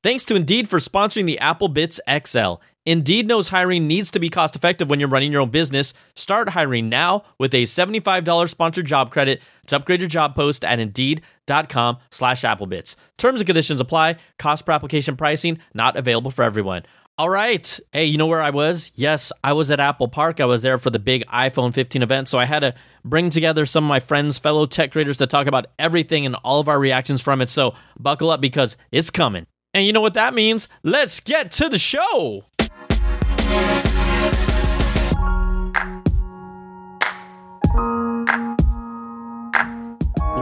Thanks to Indeed for sponsoring the Apple Bitz XL. Indeed knows hiring needs to be cost effective when you're running your own business. Start hiring now with a $75 sponsored job credit to upgrade your job post at indeed.com slash applebitz. Terms and conditions apply. Cost per application pricing not available for everyone. All right. Hey, you know where I was? Yes, I was at Apple Park. I was there for the big iPhone 15 event. So I had to bring together some of my friends, fellow tech creators, to talk about everything and all of our reactions from it. So buckle up because it's coming. And you know what that means? Let's get to the show.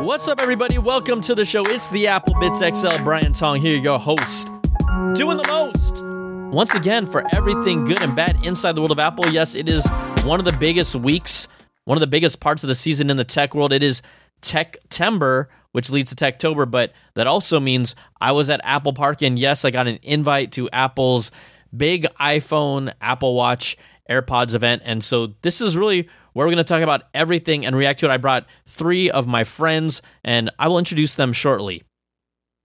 What's up, everybody? Welcome to the show. It's the Apple Bitz XL. Brian Tong here, your host, doing the most. Once again, for everything good and bad inside the world of Apple, yes, it is one of the biggest weeks, one of the biggest parts of the season in the tech world. It is Techtember, which leads to Techtober, but that also means I was at Apple Park, and yes, I got an invite to Apple's big iPhone, Apple Watch, AirPods event. And so this is really where we're going to talk about everything and react to it. I brought three of my friends, and I will introduce them shortly.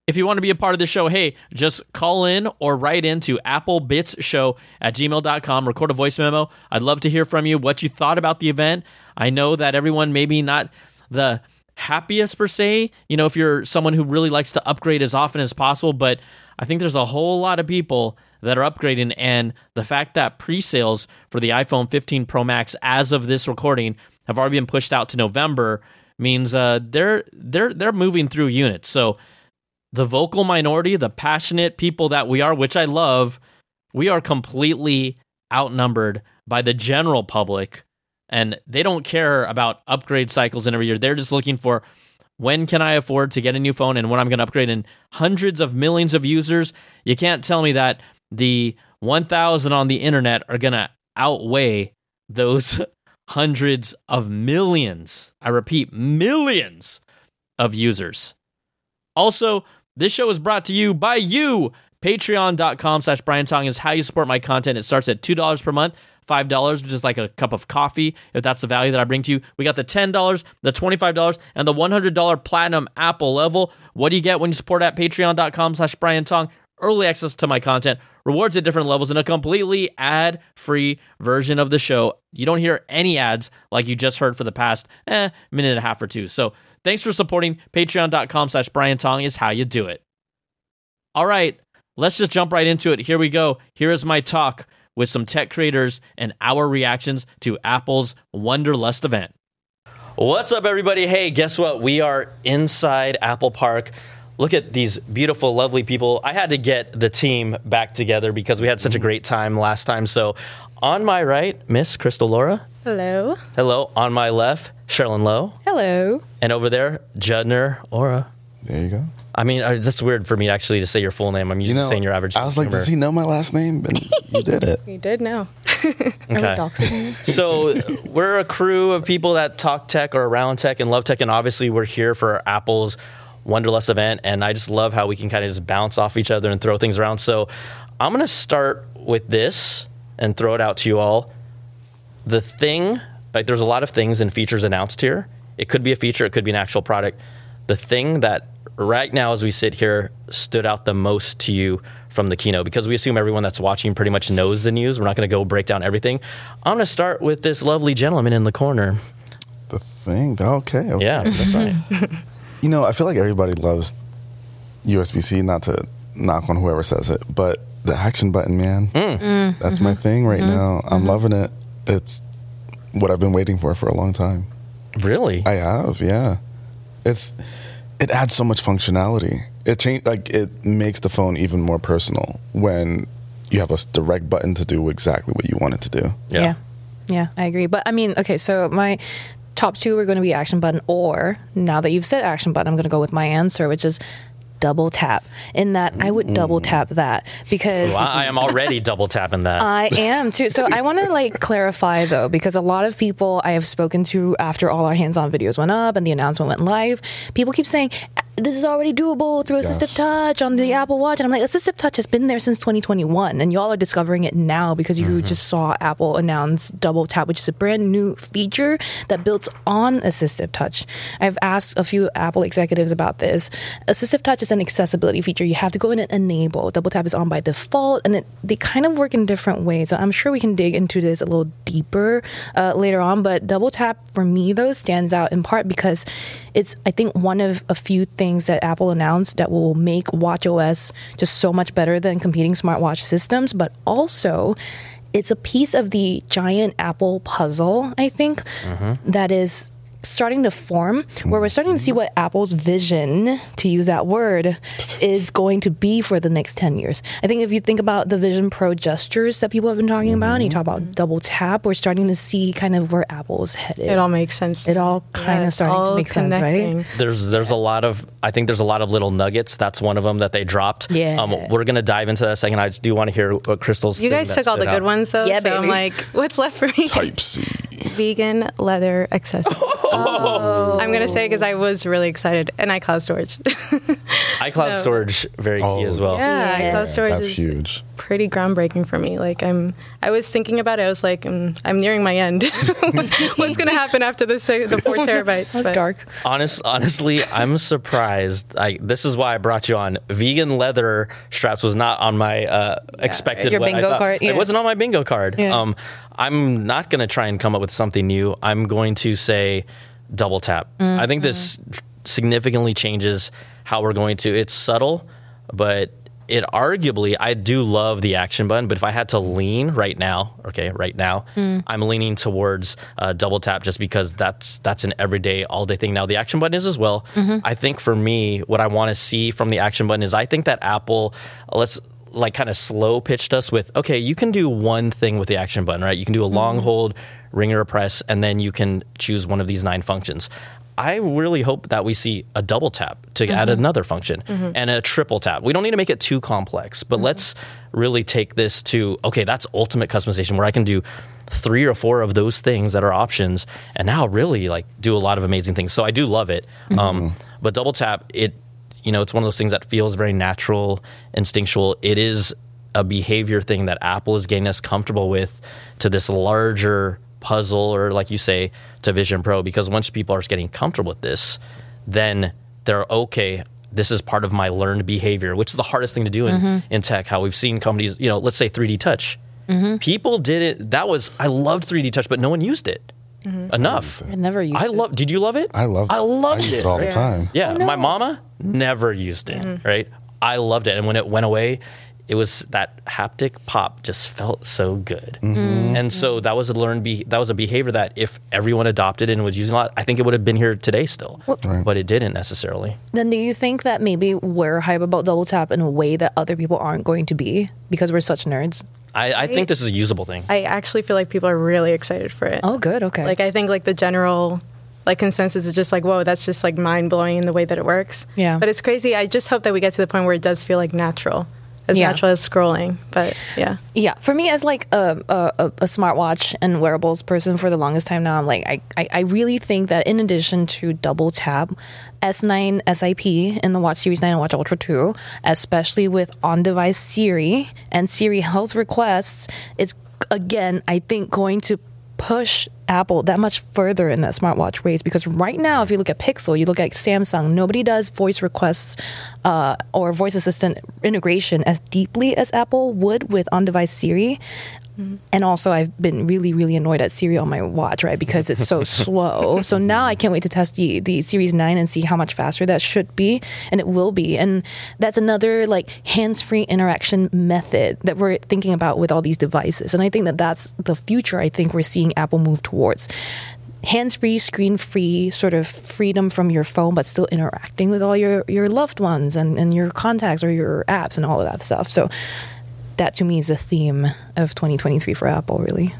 If you want to be a part of the show, hey, just call in or write into applebitzshow at gmail.com, record a voice memo. I'd love to hear from you what you thought about the event. I know that everyone maybe not the happiest per se, you know, if you're someone who really likes to upgrade as often as possible, but I think there's a whole lot of people that are upgrading and the fact that pre-sales for the iPhone 15 Pro Max as of this recording have already been pushed out to November means uh, they're they're they're moving through units. So the vocal minority, the passionate people that we are, which I love, we are completely outnumbered by the general public and they don't care about upgrade cycles in every year. They're just looking for when can I afford to get a new phone and when I'm going to upgrade. And hundreds of millions of users, you can't tell me that the 1,000 on the internet are going to outweigh those hundreds of millions. I repeat, millions of users. Also, this show is brought to you by you. Patreon.com slash Brian Tong is how you support my content. It starts at $2 per month. $5, which is like a cup of coffee, if that's the value that I bring to you. We got the $10, the $25, and the $100 platinum Apple level. What do you get when you support at patreon.com slash Brian Tong? Early access to my content, rewards at different levels, and a completely ad-free version of the show. You don't hear any ads like you just heard for the past eh, minute and a half or two. So thanks for supporting patreon.com slash Brian Tong is how you do it. All right, let's just jump right into it. Here we go. Here is my talk with some tech creators and our reactions to Apple's Wonderlust event. What's up, everybody? Hey, guess what? We are inside Apple Park. Look at these beautiful, lovely people. I had to get the team back together because we had such a mm-hmm. great time last time. So, on my right, Miss Krystal Lora. Hello. Hello. On my left, Cherlynn Low. Hello. And over there, Judner Aura. There you go. I mean, uh, that's weird for me actually to say your full name. I'm used You know, to saying your average. I was like, number. does he know my last name? And you did it. You did know. Okay. so we're a crew of people that talk tech or around tech and love tech, and obviously we're here for Apple's Wonderlust event, and I just love how we can kind of just bounce off each other and throw things around. So I'm gonna start with this and throw it out to you all. The thing, like, there's a lot of things and features announced here. It could be a feature, it could be an actual product. The thing that right now, as we sit here, stood out the most to you from the keynote because we assume everyone that's watching pretty much knows the news. We're not going to go break down everything. I'm going to start with this lovely gentleman in the corner. The thing. Okay. okay. Yeah, that's right. You know, I feel like everybody loves USB C, not to knock on whoever says it, but the action button, man, Mm. mm. that's my mm-hmm. thing right mm-hmm. now. I'm mm-hmm. loving it. It's what I've been waiting for for a long time. really? I have, yeah. It's it adds so much functionality. It change like it makes the phone even more personal when you have a direct button to do exactly what you want it to do. Yeah. yeah. Yeah, I agree. But I mean, okay, so my top two are going to be action button, or now that you've said action button, I'm going to go with my answer, which is double tap. In that, I would double tap that because. Well, I am already double tapping that. I am too. So I want to like clarify though, because a lot of people I have spoken to after all our hands-on videos went up and the announcement went live, people keep saying this is already doable through assistive touch on the Apple Watch. And I'm like, assistive touch has been there since 2021, and y'all are discovering it now because you Mm-hmm. just saw Apple announce Double Tap, which is a brand new feature that builds on assistive touch. I've asked a few Apple executives about this. Assistive touch is an accessibility feature. You have to go in and enable. Double Tap is on by default, and it, they kind of work in different ways. I'm sure we can dig into this a little deeper uh, later on, but Double Tap for me though stands out in part because it's I think one of a few things that Apple announced that will make WatchOS just so much better than competing smartwatch systems, but also it's a piece of the giant Apple puzzle, I think, mm-hmm. that is starting to form where we're starting to see what Apple's vision, to use that word, is going to be for the next 10 years. I think if you think about the Vision Pro gestures that people have been talking about, and you talk about double tap, we're starting to see kind of where Apple's headed. It all makes sense. It all kinda Yes, starting to all make sense, right? There's there's a lot of I think there's a lot of little nuggets. That's one of them that they dropped. Yeah. Um, we're gonna dive into that second. I just do want to hear what Krystal's. You guys that took all the good out. ones though. Yeah, so I'm like, what's left for me? Type C. Vegan leather accessories. Oh. I'm gonna say because I was really excited and iCloud storage. iCloud No. storage very Oh, key as oh, well. yeah, Yeah. iCloud storage That's is huge. Pretty groundbreaking for me. Like I'm, I was thinking about it. I was like, mm, I'm nearing my end. What's gonna happen after the the four terabytes? That's But dark. Honest, honestly, I'm surprised. I this is why I brought you on. Vegan leather straps was not on my uh, expected. Your bingo card, yeah. It wasn't on my bingo card. Yeah. Um, I'm not going to try and come up with something new. I'm going to say double tap. Mm-hmm. I think this significantly changes how we're going to. It's subtle, but it arguably I do love the action button. But if I had to lean right now, okay, right now, Mm. I'm leaning towards uh, double tap just because that's that's an everyday, all day thing. Now the action button is as well. Mm-hmm. I think for me, what I want to see from the action button is I think that Apple let's like kind of slow pitched us with okay, you can do one thing with the action button, right? You can do a long hold, ring or a press, and then you can choose one of these nine functions. I really hope that we see a double tap to add mm-hmm. another function mm-hmm. and a triple tap. We don't need to make it too complex, but mm-hmm. let's really take this to okay, that's ultimate customization where I can do three or four of those things that are options and now really like do a lot of amazing things. So I do love it. Um, but double tap, it you know, it's one of those things that feels very natural, instinctual. It is a behavior thing that Apple is getting us comfortable with to this larger puzzle, or like you say, to Vision Pro. Because once people are getting comfortable with this, then they're okay. This is part of my learned behavior, which is the hardest thing to do in, mm-hmm. in tech. How we've seen companies, you know, let's say 3D Touch. Mm-hmm. People did it. That was I loved 3D Touch, but no one used it mm-hmm. enough. I never used I love. Did you love it? I loved I loved I used it. it all the Yeah. time. Yeah, my mama never used it, right? I loved it. And when it went away, it was that haptic pop just felt so good. Mm-hmm. And so that was a learned be- that was a behavior that if everyone adopted it and was using a lot, I think it would have been here today still. Right. But it didn't necessarily. Then do you think that maybe we're hype about double tap in a way that other people aren't going to be because we're such nerds? I, I think this is a usable thing. I actually feel like people are really excited for it. Oh, good. Okay. Like I think like the general like consensus is just like whoa that's just like mind blowing in the way that it works. Yeah. But it's crazy. I just hope that we get to the point where it does feel like natural, as Yeah. natural as scrolling. But yeah. Yeah, for me as like a, a, a- smartwatch and wearables person for the longest time now, I'm like I, I, I really think that in addition to double tap, S9 SIP in the Watch Series 9 and Watch Ultra 2, especially with on-device Siri and Siri health requests, it's again I think going to push Apple that much further in that smartwatch race because right now, if you look at Pixel, you look at Samsung, nobody does voice requests uh, or voice assistant integration as deeply as Apple would with on device Siri. And also, I've been really, really annoyed at Siri on my watch, right? Because it's so slow. So now I can't wait to test the, the Series 9 and see how much faster that should be. And it will be. And that's another like hands free interaction method that we're thinking about with all these devices. And I think that that's the future I think we're seeing Apple move towards. Hands free, screen free, sort of freedom from your phone, but still interacting with all your, your loved ones and, and your contacts or your apps and all of that stuff. So that to me is a theme of 2023 for Apple, really.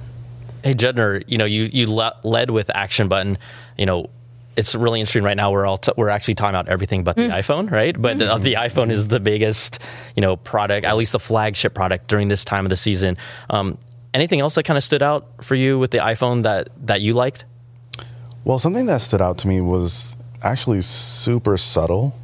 Hey Judner, you know you you le- led with action button. You know it's really interesting right now. We're all t- we're actually talking about everything but the iPhone, right? But uh, the iPhone is the biggest you know product, at least the flagship product during this time of the season. Um, anything else that kind of stood out for you with the iPhone that that you liked? Well, something that stood out to me was actually super subtle.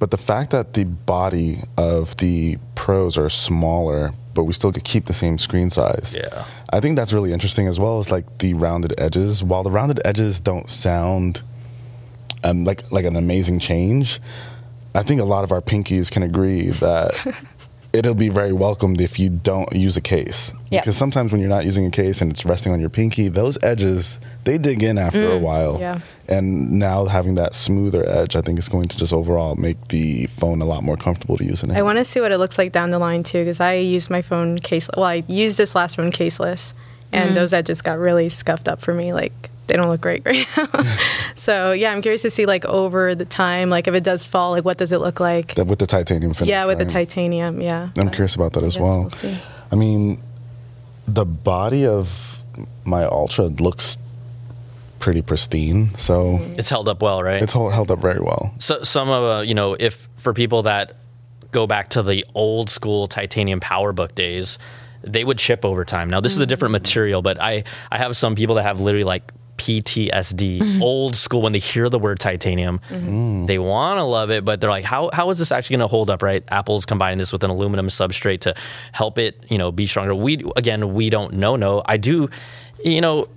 But the fact that the body of the pros are smaller, but we still could keep the same screen size. Yeah. I think that's really interesting as well as like the rounded edges. While the rounded edges don't sound um, like like an amazing change, I think a lot of our pinkies can agree that it'll be very welcomed if you don't use a case. Yeah. Because sometimes when you're not using a case and it's resting on your pinky, those edges they dig in after a mm, while. Yeah. And now having that smoother edge, I think is going to just overall make the phone a lot more comfortable to use in. I want to see what it looks like down the line too, because I used my phone case. Well, I used this last phone caseless, and mm. those edges got really scuffed up for me. Like they don't look great right now. so yeah, I'm curious to see like over the time, like if it does fall, like what does it look like? that with the titanium finish. yeah, with the titanium. Yeah, I'm But curious about that as guess well. We'll see. I mean, the body of my Ultra looks pretty pristine, so It's held up well, right? it's held held up very well. so some of uh, you know if for people that go back to the old school titanium powerbook days they would chip over time now this is a different material but i i have some people that have literally like PTSD, mm-hmm. old school. When they hear the word titanium, mm-hmm. they want to love it, but they're like, "How how is this actually going to hold up?" Right? Apple's combining this with an aluminum substrate to help it, you know, be stronger. We again, we don't know. No, I do. You know,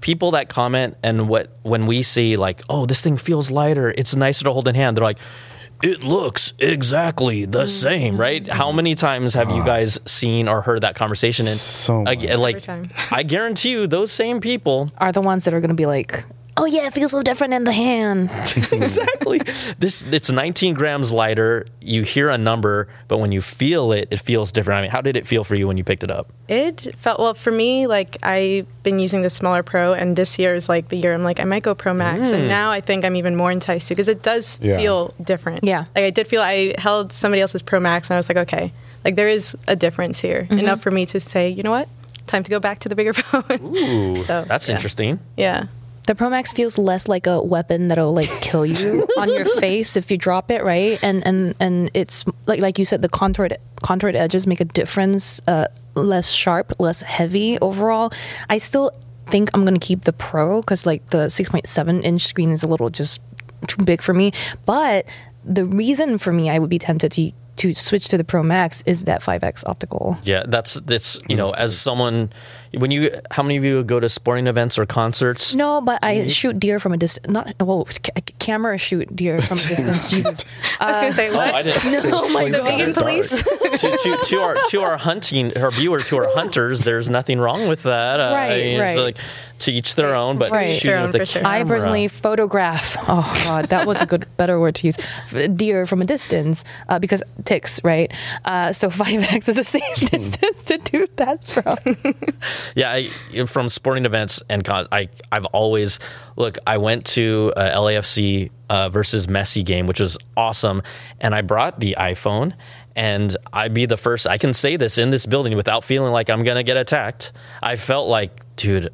people that comment and what when we see like, oh, this thing feels lighter, it's nicer to hold in hand. They're like, it looks exactly the mm. same, right? How many times have you ah. guys seen or heard that conversation? And So much. ag- like, time. I guarantee you, those same people Are the ones that are going to be like, oh yeah, it feels so different in the hand. exactly. This it's 19 grams lighter. You hear a number, but when you feel it, it feels different. I mean, how did it feel for you when you picked it up? It felt well for me. Like I've been using the smaller Pro, and this year is like the year I'm like I might go Pro Max, and mm. now I think I'm even more enticed to because it does Yeah. feel different. Yeah. like I did feel I held somebody else's Pro Max, and I was like, okay, like there is a difference here mm-hmm. enough for me to say, you know what, time to go back to the bigger phone. Ooh, So, that's yeah. interesting. yeah, The Pro Max feels less like a weapon that'll like kill you on your face if you drop it, right? And and and it's like like you said, the contoured contoured edges make a difference. Uh, less sharp, less heavy overall. I still think I'm gonna keep the Pro because like the 6.7 inch screen is a little just too big for me. But the reason for me I would be tempted to to switch to the Pro Max is that 5x optical. Yeah, that's that's you know, as someone when you how many of you go to sporting events or concerts? No, but I shoot deer from a distance. Not well, ca- camera shoot deer from a distance. Jesus. I was gonna say Oh, what? I didn't. Oh my the god. vegan police. to, to, to our to our hunting our viewers who are hunters, there's nothing wrong with that. Uh, Right, it's right. like to each their own, but Right. shooting own with the camera. I personally photograph. Oh god, that was a good better word to use. Deer from a distance uh, because ticks, right? Uh, so five x is the same distance to do that from. Yeah, I, from sporting events and con- I I've always look. I went to uh, LAFC uh, versus Messi game, which was awesome, and I brought the iPhone. And I'd be the first. I can say this in this building without feeling like I'm gonna get attacked. I felt like, dude,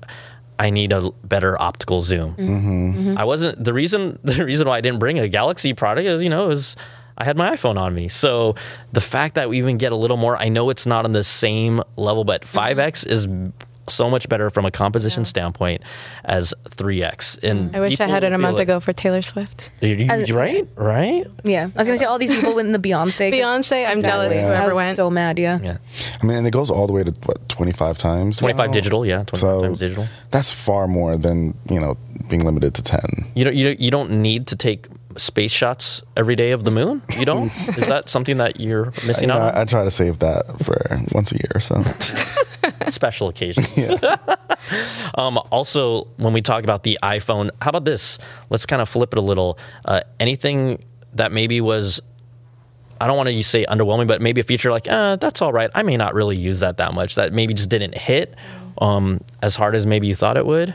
I need a better optical zoom. I wasn't the reason. The reason why I didn't bring a Galaxy product is, you know, is I had my iPhone on me. So the fact that we even get a little more, I know it's not on the same level, but mm-hmm. 5X is so much better from a composition standpoint as 3X. And I wish I had it a month like- ago for Taylor Swift. You- you- As- right? Right? Yeah, I was gonna say all these people in the Beyonce. 'cause- Beyonce, I'm jealous. I Whoever was went. so mad. Yeah. Yeah. I mean, and it goes all the way to what 25 times. 25 now? digital, yeah. 25 So times digital. that's far more than you know being limited to 10. You don't, you don't, you don't need to take space shots every day of the moon? You don't? Is that something that you're missing You know, out on? I, try to save that for once a year or so. special occasions. um, also, when we talk about the iPhone, how about this? Let's kind of flip it a little. Uh, anything that maybe was, I don't want to say underwhelming, but maybe a feature like, uh, that's all right. I may not really use that that much. That maybe just didn't hit um, as hard as maybe you thought it would.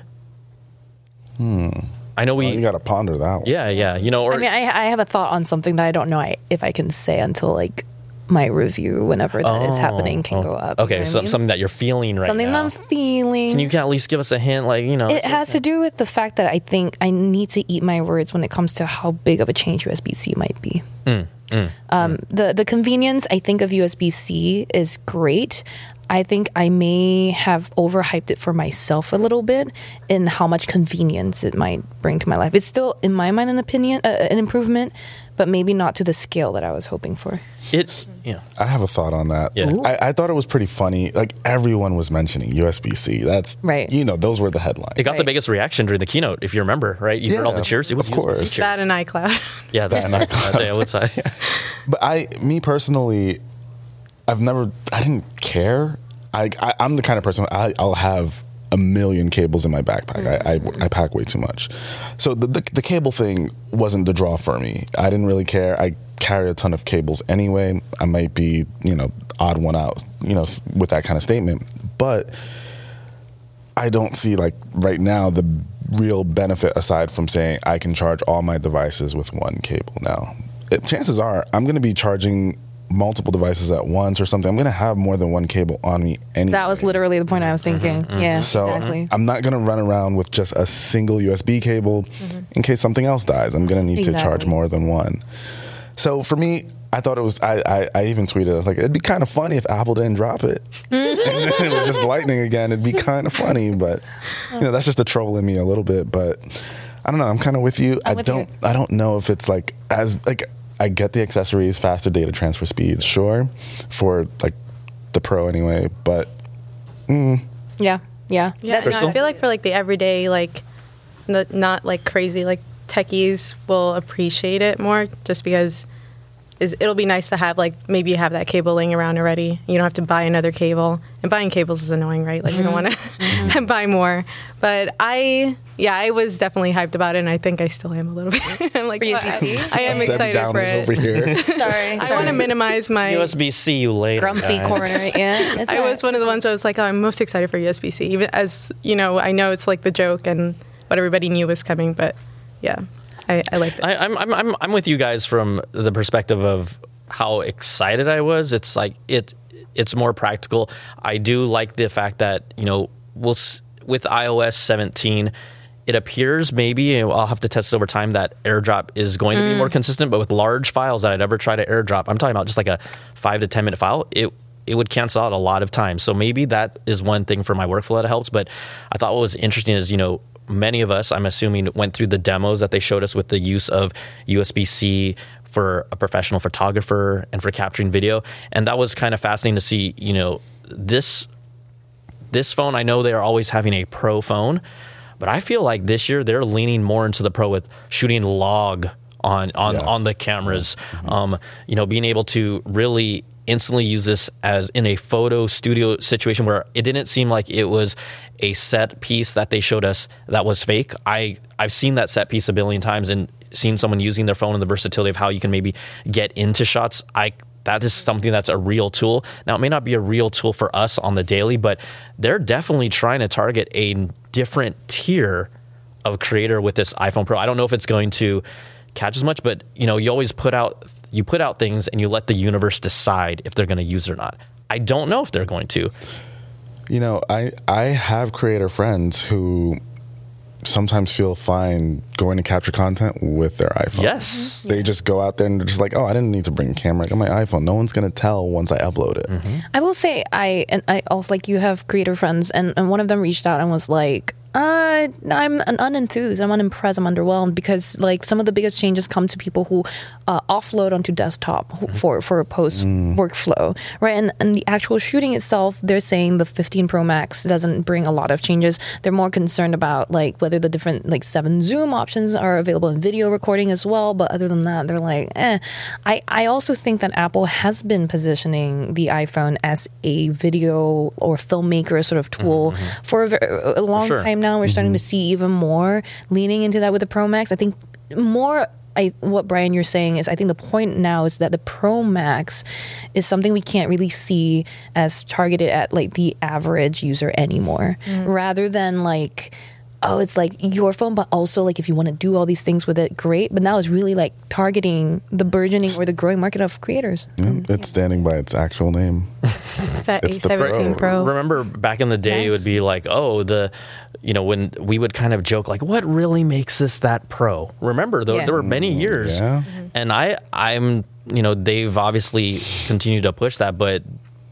I know we. you got to ponder that one. yeah, yeah. You know, or I mean, I, I have a thought on something that I don't know I, if I can say until like my review, whenever that is happening, can oh, go up. you Okay, know what I mean? something that you're feeling right something now. that I'm feeling. Can you at least give us a hint? Like, you know, It has to do with the fact that I think I need to eat my words when it comes to how big of a change USB C might be. Mm, mm, um, mm. the the convenience I think of USB C is great. I think I may have overhyped it for myself a little bit in how much convenience it might bring to my life. It's still, in my mind, an opinion, uh, an improvement, but maybe not to the scale that I was hoping for. It's yeah. I have a thought on that. Yeah. I, I thought it was pretty funny. Like everyone was mentioning USB C. That's Right. You know, those were the headlines. It got the biggest reaction during the keynote, if you remember, right? You heard all the cheers. It was of USB-C course. cheers. That and iCloud. Yeah, that, and that, iCloud. day I would say. But I, me personally, I've never, I didn't care. I, I I'm the kind of person I, I'll have a million cables in my backpack. I, I, mm-hmm. I pack way too much, so the, the the cable thing wasn't the draw for me. I didn't really care. I carry a ton of cables anyway. I might be you know odd one out you know with that kind of statement, but I don't see like right now the real benefit aside from saying I can charge all my devices with one cable now. It, chances are I'm going to be charging multiple devices at once or something. I'm going to have more than one cable on me anyway. That was literally the point I was mm-hmm, thinking. Mm-hmm. Yeah, so exactly. I'm not going to run around with just a single USB cable mm-hmm. in case something else dies. I'm going to need to charge more than one. So for me, I thought it was. I, I, I even tweeted. I was like, it'd be kind of funny if Apple didn't drop it, it was just lightning again. It'd be kind of funny, but you know that's just a troll in me a little bit. But I don't know. I'm kind of with you. I'm I with don't. you. I don't know if it's like as like I get the accessories, faster data transfer speed, sure, for like the Pro anyway. But mm. yeah, yeah. Yeah, That's no, I feel like for like the everyday, like the, not like crazy like techies will appreciate it more, just because is it'll be nice to have like maybe you have that cable laying around already. You don't have to buy another cable, and buying cables is annoying, right? Like we don't mm-hmm. want to mm-hmm. buy more. But I, yeah, I was definitely hyped about it, and I think I still am a little bit. I'm like, For I, USB-C? I am Debbie excited for Downers over it. here. sorry. I want to minimize my USB C you later. grumpy guys. corner. Yeah, it's I all was one of the ones where I was like, oh, I'm most excited for USB C. Even as, you know, I know it's like the joke and what everybody knew was coming, but yeah, I, I liked it. I, I'm, I'm I'm I'm with you guys from the perspective of how excited I was. It's like it it's more practical. I do like the fact that you know we'll with iOS 17. It appears maybe I'll have to test it over time that AirDrop is going to be more mm. consistent. But with large files that I'd ever try to AirDrop, I'm talking about just like a five to ten minute file. It it would cancel out a lot of time. So maybe that is one thing for my workflow that helps. But I thought what was interesting is, you know, many of us, I'm assuming, went through the demos that they showed us with the use of USB C for a professional photographer and for capturing video. And that was kind of fascinating to see, you know, this this phone, I know they are always having a pro phone, but I feel like this year they're leaning more into the pro with shooting log on on Yes. on the cameras. Um, you know, being able to really instantly use this as in a photo studio situation where it didn't seem like it was a set piece that they showed us that was fake. I I've seen that set piece a billion times and seen someone using their phone and the versatility of how you can maybe get into shots. I that is something that's a real tool. Now, it may not be a real tool for us on the daily, but they're definitely trying to target a different tier of creator with this iPhone Pro. I don't know if it's going to catch as much, but you know, you always put out you put out things and you let the universe decide if they're going to use it or not. I don't know if they're going to. You know, I I have creator friends who sometimes feel fine going to capture content with their iPhone. Yes. Mm-hmm. They just go out there and they're just like, oh, I didn't need to bring a camera. I got my iPhone. No one's gonna tell once I upload it. Mm-hmm. I will say I and I also like you have creator friends and, and one of them reached out and was like, uh, I'm an unenthused. I'm unimpressed. I'm underwhelmed because like some of the biggest changes come to people who uh, offload onto desktop who- for for a post workflow, right? And and the actual shooting itself, they're saying the 15 Pro Max doesn't bring a lot of changes. They're more concerned about like whether the different like seven zoom options are available in video recording as well. But other than that, they're like, eh. I I also think that Apple has been positioning the iPhone as a video or filmmaker sort of tool for a, a long sure. time now. We're starting to mm-hmm. see even more leaning into that with the Pro Max. I think more. I, what Brian you're saying is I think the point now is that the Pro Max is something we can't really see as targeted at like the average user anymore, mm-hmm. rather than like oh it's like your phone but also like if you want to do all these things with it great but now it's really like targeting the burgeoning or the growing market of creators Yeah, um, It's standing by its actual name. It's It's the A17 Pro. Pro. Remember back in the day, it would be like, oh, the, you know, when we would kind of joke like, what really makes this that pro? Remember, there, Yeah. there were many mm, years, yeah. Mm-hmm. and I, I'm, you know, they've obviously continued to push that, but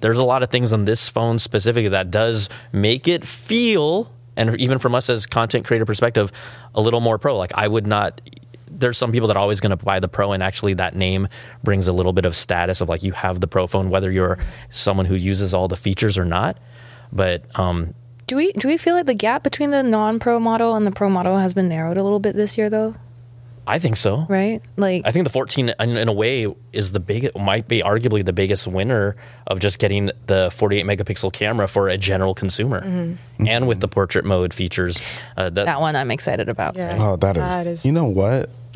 there's a lot of things on this phone specifically that does make it feel, and even from us as content creator perspective, a little more pro. Like I would not. there's some people that are always going to buy the pro and actually that name brings a little bit of status of like you have the pro phone whether you're someone who uses all the features or not but um Do we do we feel like the gap between the non-pro model and the pro model has been narrowed a little bit this year though? I think so Right? Like I think the 14 in, in a way is the big might be arguably the biggest winner of just getting the 48 megapixel camera for a general consumer and with the portrait mode features uh, that, that one I'm excited about. Yeah. Oh, that is, That is- You know what?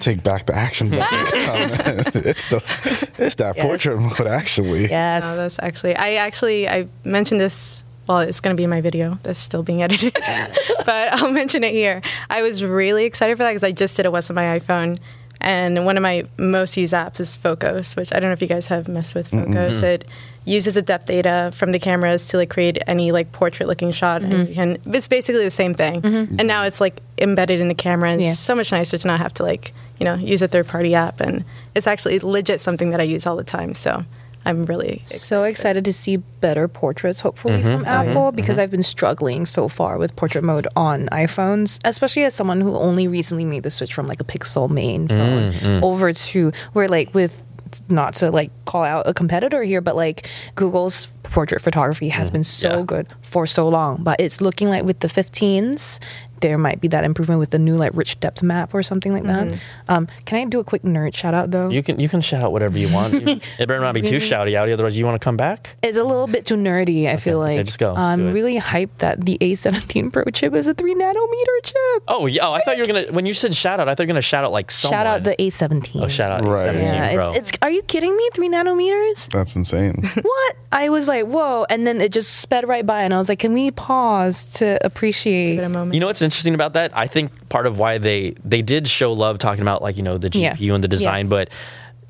Take back the action button. comment. it's those. It's that Yes. portrait mode. Actually, Yes. No, that's actually I actually I mentioned this. Well, it's going to be in my video that's still being edited, but I'll mention it here. I was really excited for that because I just did a what's on my iPhone, and one of my most used apps is Focus, which I don't know if you guys have messed with Focus. Hmm. It uses the depth data from the cameras to like create any like portrait looking shot, and mm-hmm. you can. It's basically the same thing, mm-hmm. and now it's like embedded in the camera, and Yeah. it's so much nicer to not have to like you know use a third party app, and it's actually legit something that I use all the time. So. I'm really so excited to see better portraits hopefully Mm-hmm. from Apple because I've been struggling so far with portrait mode on iPhones, especially as someone who only recently made the switch from like a Pixel main phone Mm-hmm. over to where like with not to like call out a competitor here, but like Google's portrait photography has been so Mm, Yeah. good for so long. But it's looking like with the 15s, there might be that improvement with the new like rich depth map or something like that. Um, can I do a quick nerd shout out though? you can you can shout out whatever you want it better not be too shouty outy otherwise you want to come back It's a little bit too nerdy. I feel okay, like just go. Let's I'm it. really hyped that the A17 Pro chip is a three nanometer chip. oh yeah oh, i thought you were gonna when you said shout out i thought you were gonna shout out like someone Shout out the A17. oh shout out Right. 17 yeah, Pro. it's, it's. Are you kidding me? Three nanometers? that's insane. what? I was like, whoa, and then it just sped right by, and I was like, can we pause to appreciate? give it a moment. You know what's interesting about that? I think part of why they they did show love talking about like you know the GPU Yeah. and the design, Yes. but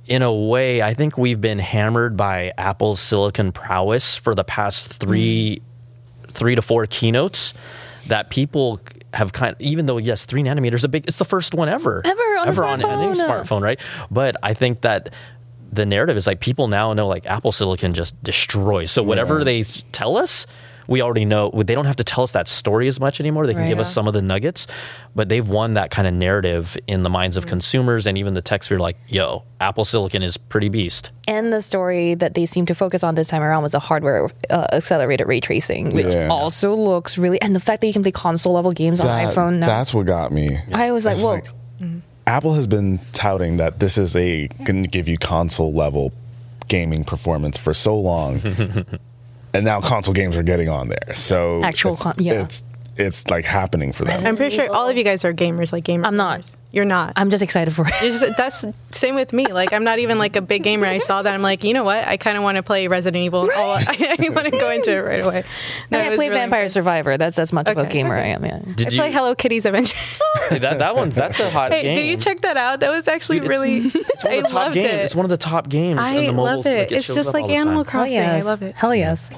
in a way, I think we've been hammered by Apple's silicon prowess for the past three mm-hmm. three to four keynotes that people have kind even though yes three nanometers a big it's the first one ever Ever on a ever on any smartphone. Uh. smartphone right but I think that the narrative is like people now know like Apple Silicon just destroys. So whatever Yeah. they tell us, we already know. They don't have to tell us that story as much anymore. They can Right. give us some of the nuggets, but they've won that kind of narrative in the minds of consumers and even the tech sphere. Like, yo, Apple Silicon is pretty beast. And the story that they seem to focus on this time around was the hardware uh, accelerated ray tracing, which Yeah. also looks really. And the fact that you can play console level games on iPhone now, That's what got me. I was like, It's whoa. like, Apple has been touting that this is a going to give you console level gaming performance for so long, and now console games are getting on there. So Actual con- yeah. it's it's like happening for them. I'm pretty sure all of you guys are gamers, like gamers. I'm not. You're not. I'm just excited for it. You're just, that's same with me. Like I'm not even like a big gamer. I saw that. I'm like, you know what? I kind of want to play Resident Evil. Oh, I, want to go into it right away. No, I mean, I was play really Vampire good. Survivor. That's as much of a gamer okay. I am. Yeah. Did I you? play Hello Kitty's Adventure. Hey, that that one's that's a hot hey, game. did you check that out? That was actually Dude, it's- really. It's one I of the top loved games. it. It's one of the top games. I in the mobile, love it. like, it's just like all the time. Animal Hell Crossing. yes. I love it. Hell yes.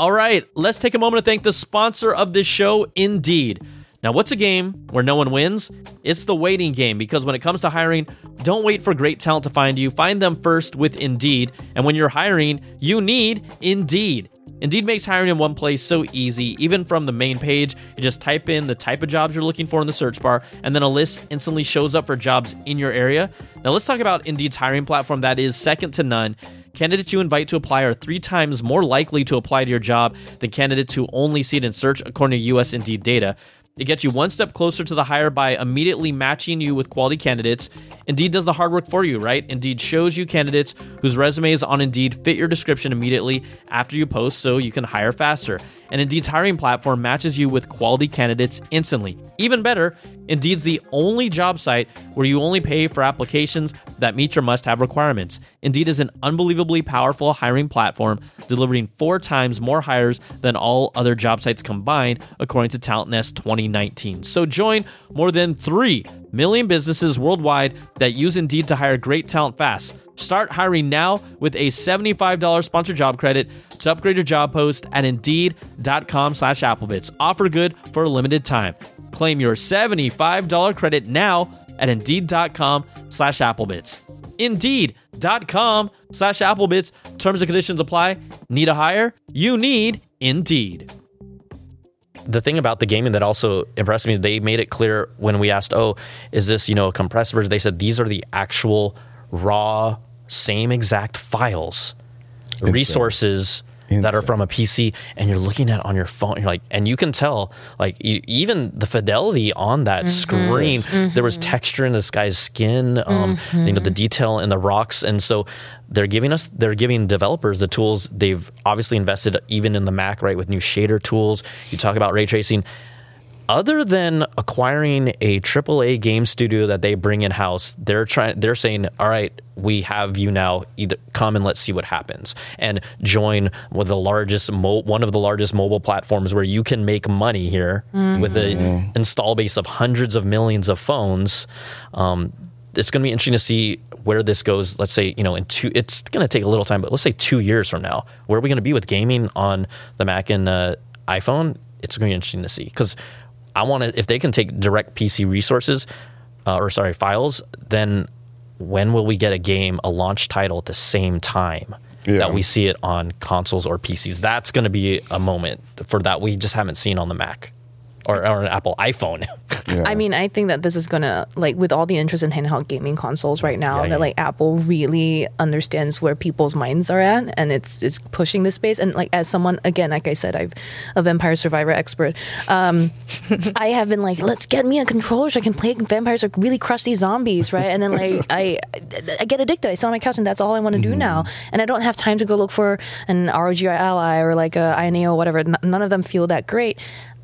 All right, let's take a moment to thank the sponsor of this show, Indeed. Now, what's a game where no one wins? It's the waiting game because when it comes to hiring, don't wait for great talent to find you. Find them first with Indeed. And when you're hiring, you need Indeed. Indeed makes hiring in one place so easy. Even from the main page, you just type in the type of jobs you're looking for in the search bar, and then a list instantly shows up for jobs in your area. Now, let's talk about Indeed's hiring platform that is second to none. Candidates you invite to apply are three times more likely to apply to your job than candidates who only see it in search, according to US Indeed data. It gets you one step closer to the hire by immediately matching you with quality candidates. Indeed does the hard work for you, right? Indeed shows you candidates whose resumes on Indeed fit your description immediately after you post so you can hire faster. And Indeed's hiring platform matches you with quality candidates instantly. Even better, Indeed's the only job site where you only pay for applications that meet your must have requirements. Indeed is an unbelievably powerful hiring platform, delivering four times more hires than all other job sites combined, according to TalentNest 2019. So join more than 3 million businesses worldwide that use Indeed to hire great talent fast. Start hiring now with a $75 sponsored job credit to upgrade your job post at indeed.com slash applebitz. Offer good for a limited time. Claim your $75 credit now at indeed.com slash applebitz. Indeed.com slash applebitz. Terms and conditions apply. Need a hire? You need Indeed. the thing about the gaming that also impressed me, they made it clear when we asked, "Oh, is this you know a compressed version?" They said these are the actual raw, same exact files, resources that are from a PC, and you're looking at it on your phone. You're like, and you can tell, like e- even the fidelity on that mm-hmm. screen. There was mm-hmm. texture in this guy's skin, um, you know, the mm-hmm. detail in the rocks, and so they're giving us, they're giving developers the tools. They've obviously invested even in the Mac, right, with new shader tools. You talk about ray tracing other than acquiring a AAA game studio that they bring in house, they're trying. They're saying, "All right, we have you now. Either come and let's see what happens, and join with the largest, mo- one of the largest mobile platforms where you can make money here with an install base of hundreds of millions of phones." Um, it's going to be interesting to see where this goes. Let's say, you know, in two, it's going to take a little time, but let's say two years from now, where are we going to be with gaming on the Mac and uh, iPhone? It's going to be interesting to see because I want to, if they can take direct PC resources, uh, or sorry, files, then when will we get a game, a launch title at the same time? Yeah. That we see it on consoles or PCs. That's going to be a moment for that we just haven't seen on the Mac or, or an Apple iPhone. Yeah. I mean, I think that this is gonna like with all the interest in handheld gaming consoles right now Yeah, that yeah. like Apple really understands where people's minds are at and it's it's pushing the space. And like as someone again, like I said, I've a Vampire Survivor expert. Um, I have been like, let's get me a controller so I can play vampires or really crush these zombies, right? And then like I I get addicted. I sit on my couch and that's all I want to do now. And I don't have time to go look for an ROG Ally or like a AYANEO or whatever. N- none of them feel that great.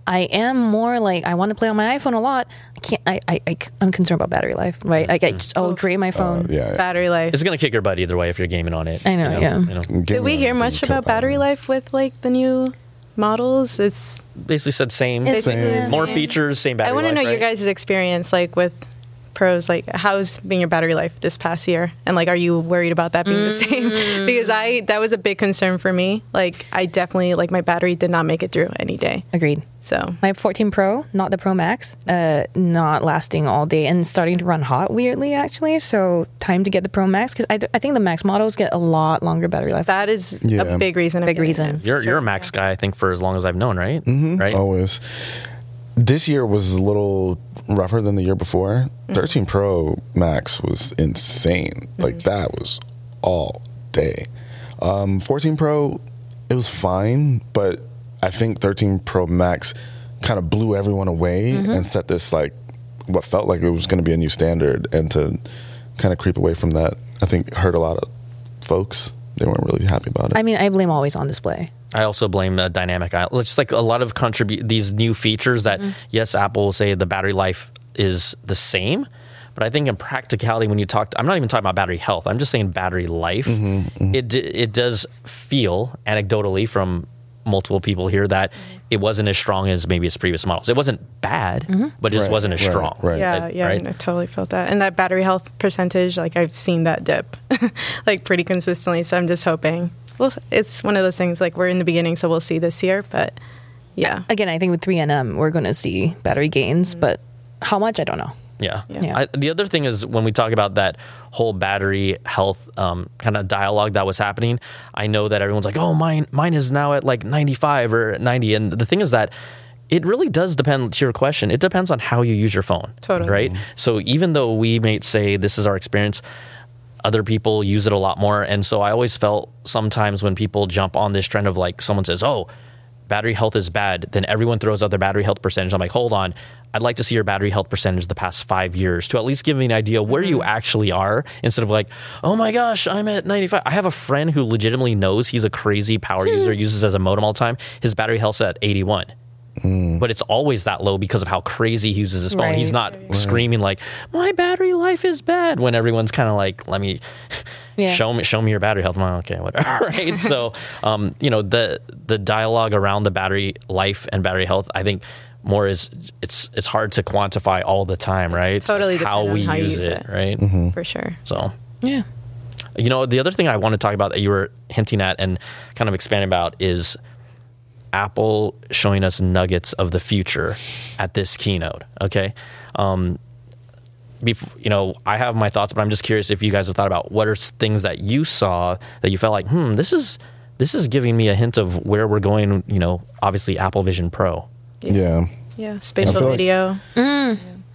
I am more like I want to play on my iPhone a lot. I can't. I, I, I am concerned about battery life, right? Like I just, I'll drain my phone. yeah, yeah. Battery life. it's going to kick your butt either way if you're gaming on it. I know, you yeah. you know. Did we hear much about battery life with like the new models? It's Basically said same, It's- Same. yeah. more features, same battery I want to life, know your guys' experience like with pros like how's being your battery life this past year and like are you worried about that being the same because i that was a big concern for me like i definitely like my battery did not make it through any day Agreed. so My 14 Pro, not the Pro Max, uh, not lasting all day and starting to run hot weirdly actually. So time to get the Pro Max because I, I think the Max models get a lot longer battery life. that is Yeah. a big reason I'm Big reason. it. You're you're a Max guy, I think, for as long as I've known, right? Mm-hmm. Right. Always. This year was a little rougher than the year before. Mm-hmm. 13 Pro Max was insane. Mm-hmm. Like that was all day. Um, 14 Pro, it was fine, but I think 13 Pro Max kind of blew everyone away mm-hmm. and set this like what felt like it was going to be a new standard, and to kind of creep away from that, I think hurt a lot of folks. They weren't really happy about it. I mean, I blame always on display. I also blame uh, dynamic island. It's like a lot of contribute these new features that mm-hmm. yes, Apple will say the battery life is the same, but I think in practicality, when you talk, I'm not even talking about battery health. I'm just saying battery life. Mm-hmm, mm-hmm. It d- it does feel anecdotally from multiple people here that it wasn't as strong as maybe its previous models. It wasn't bad, but it just Right, wasn't as right, strong. right. yeah Right, yeah right? I totally felt that and that battery health percentage like i've seen that dip like pretty consistently so i'm just hoping well it's one of those things like we're in the beginning so we'll see this year but yeah Again, I think with 3NM, we're going to see battery gains, but how much, I don't know. Yeah. Yeah. I, the other thing is when we talk about that whole battery health um, kind of dialogue that was happening, I know that everyone's like, "Oh, mine mine is now at like 95 or 90." And the thing is that it really does depend to your question. It depends on how you use your phone. Totally. Right? So even though we may say this is our experience, other people use it a lot more. And so I always felt sometimes when people jump on this trend of like someone says, "Oh, battery health is bad," then everyone throws out their battery health percentage. I'm like, hold on. I'd like to see your battery health percentage the past five years to at least give me an idea where you mm-hmm. actually are instead of like, oh my gosh, I'm at 95. I have a friend who legitimately knows he's a crazy power hmm. user, uses as a modem all the time. His battery health's at 81. But it's always that low because of how crazy he uses his phone. He's Right. not screaming like, "My battery life is bad" when everyone's kind of like, "Let me Yeah. show me show me your battery health." I'm like, okay, whatever. right? so, um, you know, the the dialogue around the battery life and battery health, I think more is it's it's hard to quantify all the time, right? It's totally like how we how use use it, it. right? for sure So, Yeah. you know, the other thing I want to talk about that you were hinting at and kind of expanding about is Apple showing us nuggets of the future at this keynote. Okay. Um, bef- you know, I have my thoughts, but I'm just curious if you guys have thought about what are things that you saw that you felt like, hmm, this is this is giving me a hint of where we're going. You know, obviously Apple Vision Pro. Yeah. Yeah, spatial feel like- video.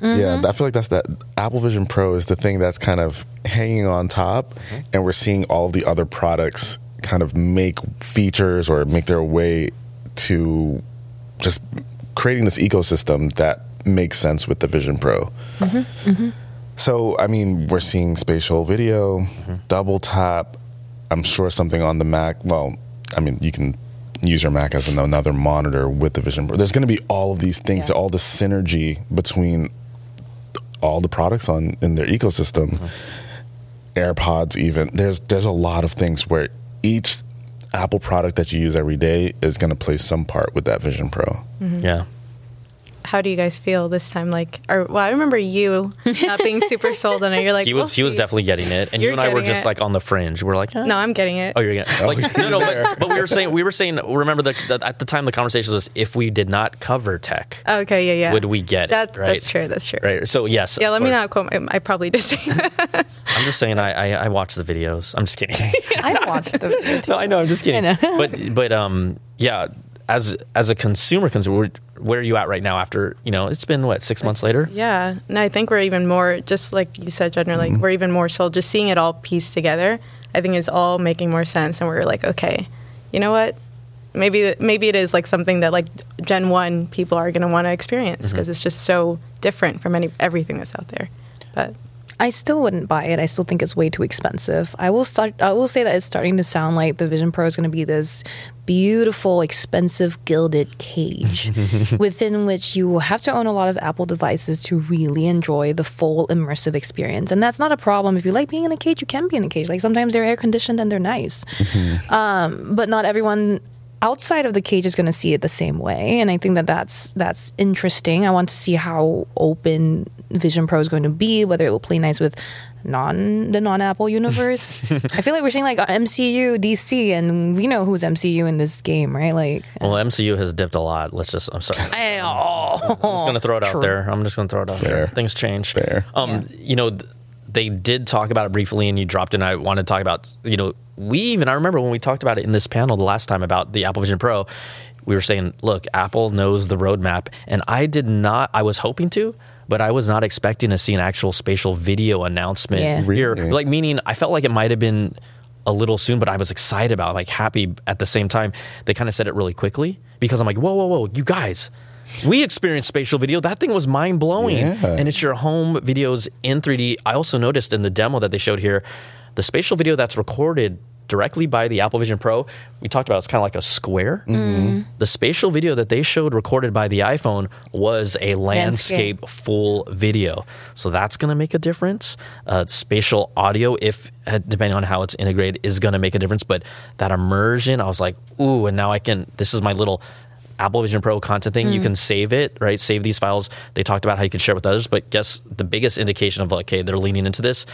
Yeah, I feel like that's that Apple Vision Pro is the thing that's kind of hanging on top, and we're seeing all of the other products kind of make features or make their way to just creating this ecosystem that makes sense with the Vision Pro. Mm-hmm, mm-hmm. So, I mean, we're seeing spatial video, mm-hmm. double tap. I'm sure something on the Mac. Well, I mean, you can use your Mac as another monitor with the Vision Pro. There's going to be all of these things, Yeah. all the synergy between all the products on in their ecosystem. AirPods, even there's there's a lot of things where each Apple product that you use every day is going to play some part with that Vision Pro. Mm-hmm. Yeah. How do you guys feel this time? Like, or well, I remember you not being super sold on it. You're like, He we'll was he was see. definitely getting it, and you You're and I were just it. like on the fringe. We're like, eh. No, I'm getting it. Oh, you're getting like no, no, but, but we were saying we were saying. Remember the, the at the time the conversation was if we did not cover tech, Okay, yeah, yeah. would we get that, it? Right? That's true. That's true. Right. So yes. Yeah, let me course. not quote. My, I probably did say that. I'm just saying I, I I watch the videos. I'm just kidding. I watched the video. no, I know. I'm just kidding. I know. but but um yeah, as as a consumer consumer, where, where are you at right now? After you know, it's been what six months later. yeah, and I think we're even more, just like you said, Judner. Like mm-hmm. we're even more sold. Just seeing it all pieced together, I think is all making more sense. And we're like, okay, you know what? Maybe maybe it is like something that like Gen One people are going to want to experience mm-hmm. because it's just so different from any everything that's out there. But I still wouldn't buy it. I still think it's way too expensive. I will start. I will say that it's starting to sound like the Vision Pro is going to be this beautiful, expensive gilded cage within which you will have to own a lot of Apple devices to really enjoy the full immersive experience. And that's not a problem. If you like being in a cage, you can be in a cage. Like sometimes they're air conditioned and they're nice. Um, but not everyone outside of the cage is going to see it the same way and i think that that's that's interesting i want to see how open vision pro is going to be whether it will play nice with non the non-apple universe i feel like we're seeing like mcu dc and we know who's mcu in this game right like Well, MCU has dipped a lot. Let's just. I'm sorry. I, oh, I'm just gonna throw it out True. there. I'm just gonna throw it out Fair. there. Things change. Fair. Um, you know, they did talk about it briefly, and you dropped in. I wanted to talk about. You know, we even I remember when we talked about it in this panel the last time about the Apple Vision Pro. We were saying, look, Apple knows the roadmap, and I did not. I was hoping to. But I was not expecting to see an actual spatial video announcement Yeah. here. Really? Like, meaning, I felt like it might have been a little soon, but I was excited about, it, like happy at the same time. They kind of said it really quickly because I'm like, whoa, whoa, whoa, you guys, we experienced spatial video. That thing was mind blowing, Yeah. and it's your home videos in 3D. I also noticed in the demo that they showed here, the spatial video that's recorded directly by the Apple Vision Pro. We talked about it's kind of like a square. The spatial video that they showed recorded by the iPhone was a landscape Landscape. full video. So that's going to make a difference. Uh, spatial audio, if uh, depending on how it's integrated, is going to make a difference. But that immersion, I was like, ooh, and now I can. This is my little. Apple Vision Pro content thing, you can save it, right? Save these files. They talked about how you can share with others, but guess the biggest indication of like, okay, they're leaning into this.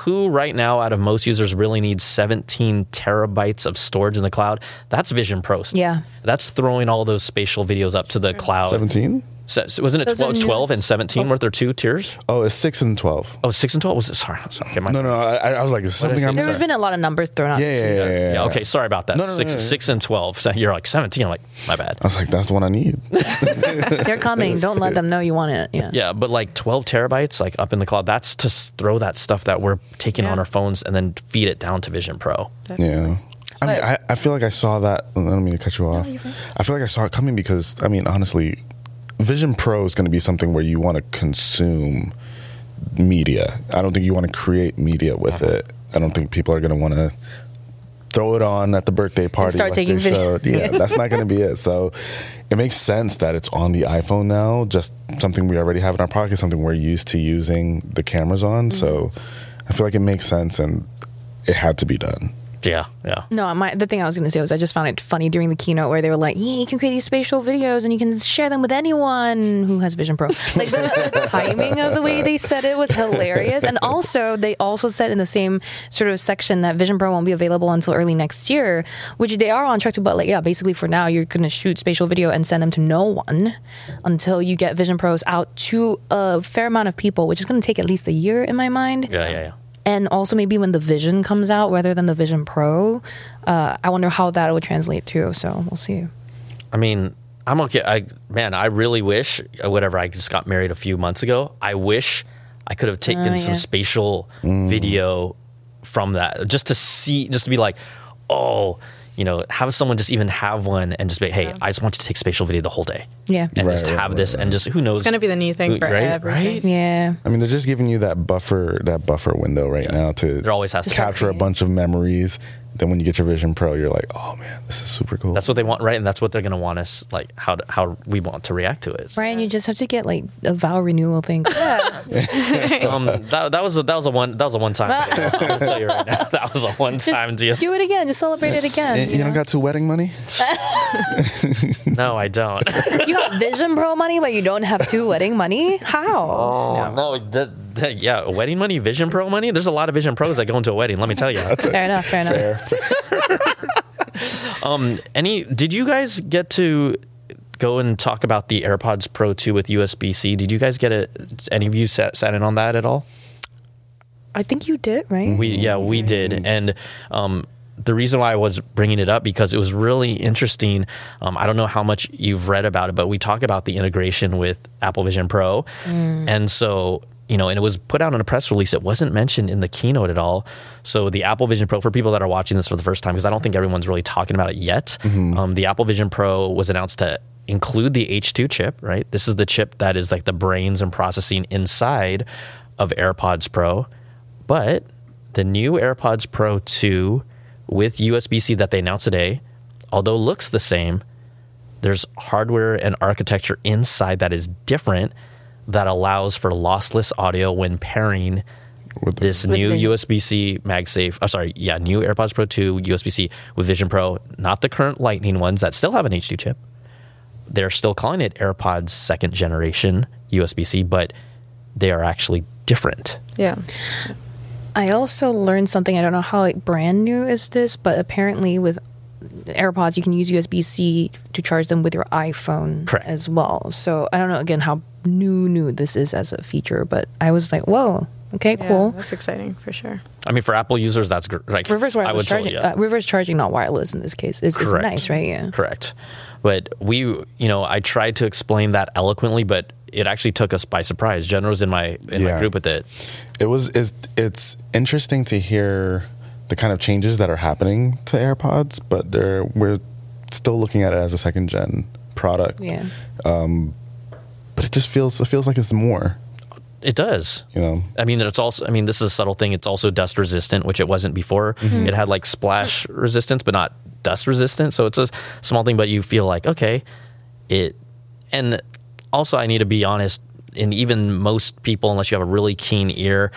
Who right now, out of most users, really needs 17 terabytes of storage in the cloud? That's Vision Pro. Yeah. That's throwing all those spatial videos up to the cloud. 17? So, so wasn't it Those are 12, 12 and 17? Weren't there two tiers? Oh, it's 6 and 12. Oh, 6 and 12? Was it? Sorry. sorry okay, my, No, no, I, I was like, something? I'm There's been a lot of numbers thrown out Yeah, this yeah, week. yeah, yeah, Yeah, okay. Sorry about that. No, no, no, six, no, no. six and 12. So you're like 17. I'm like, my bad. I was like, that's the one I need. They're coming. Don't let them know you want it. Yeah. Yeah, but like 12 terabytes, like up in the cloud, that's to throw that stuff that we're taking Yeah. on our phones and then feed it down to Vision Pro. Yeah. I mean, I, I feel like I saw that. I don't mean to cut you off. I feel like I saw it coming because, I mean, honestly, Vision Pro is going to be something where you want to consume media. I don't think you want to create media with Uh-huh. it. I don't think people are going to want to throw it on at the birthday party. start like taking they video. Yeah, that's not going to be it. So it makes sense that it's on the iPhone now, just something we already have in our pocket, something we're used to using the cameras on. So I feel like it makes sense and it had to be done. Yeah, yeah. No, my the thing I was going to say was I just found it funny during the keynote where they were like, "Yeah, you can create these spatial videos and you can share them with anyone who has Vision Pro." Like the, the timing of the way they said it was hilarious, and also they also said in the same sort of section that Vision Pro won't be available until early next year, which they are on track to. But like, yeah, basically for now you're going to shoot spatial video and send them to no one until you get Vision Pros out to a fair amount of people, which is going to take at least a year in my mind Yeah, yeah, yeah. And also maybe when the Vision comes out rather than the Vision Pro, uh, I wonder how that would translate too. So we'll see. I mean, I'm okay. I man, I really wish uh, whatever. I just got married a few months ago. I wish I could have taken some yeah. spatial video from that, just to see, just to be like, oh, you know, have someone just even have one and just be, hey, I just want to take spatial video the whole day. Yeah. and Right, just have right, this, and just who knows? It's gonna be the new thing Who- for right? everything. Right? Yeah. I mean, they're just giving you that buffer, that buffer window right now to There always has to capture a bunch of memories. Then when you get your Vision Pro, you're like, oh man, this is super cool. That's what they want, right? And that's what they're going to want us like how to, how we want to react to it. So, Brian, you just have to get like a vow renewal thing. um, that, that was a, that was a one that was a one time. I'll tell you right now, that was a one time deal. do it again. Just celebrate it again. you, you don't got two wedding money? No, I don't. You got Vision Pro money, but you don't have two wedding money. How? Oh no, that, that yeah, wedding money, Vision Pro money. There's a lot of Vision Pros that go into a wedding. Let me tell you. That's Fair enough. Fair enough. Um, any? Did you guys get to go and talk about the AirPods Pro 2 with USB C? Did you guys get it? Any of you sat, sat in on that at all? I think you did, right? We yeah we did, and um, the reason why I was bringing it up because it was really interesting. Um, I don't know how much you've read about it, but we talk about the integration with Apple Vision Pro, and so you know, and it was put out in a press release. It wasn't mentioned in the keynote at all. So the Apple Vision Pro, for people that are watching this for the first time, because I don't think everyone's really talking about it yet, um, the Apple Vision Pro was announced to include the H2 chip. Right, this is the chip that is like the brains and processing inside of AirPods Pro. But the new AirPods Pro 2 with USB C that they announced today, although looks the same, there's hardware and architecture inside that is different that allows for lossless audio when pairing With this With new Vision. USB C MagSafe. Oh, sorry, yeah, new AirPods Pro 2 USB C with Vision Pro, not the current Lightning ones that still have an H2 chip. They're still calling it AirPods second generation USB C, but they are actually different. Yeah. I also learned something. I don't know how like brand new is this, but apparently with AirPods you can use USB C to charge them with your iPhone Correct. as well. So I don't know again how new new this is as a feature, but I was like, whoa, okay, Yeah, cool. That's exciting for sure. I mean, for Apple users, that's gr- like Reverse I wireless would totally- charging, yeah. uh, reverse charging, not wireless in this case. Is is nice, right? Yeah. Correct. But we, you know, I tried to explain that eloquently, but it actually took us by surprise. Jen was in my in my group with it. it was it's, it's interesting to hear the kind of changes that are happening to AirPods, but they're we're still looking at it as a second gen product. Yeah. Um, but it just feels it feels like it's more. It does. You know, I mean, it's also. I mean, this is a subtle thing. It's also dust resistant, which it wasn't before. Mm-hmm. It had like splash resistance, but not dust resistant. So it's a small thing, but you feel like okay, it. And also, I need to be honest. And even most people, unless you have a really keen ear,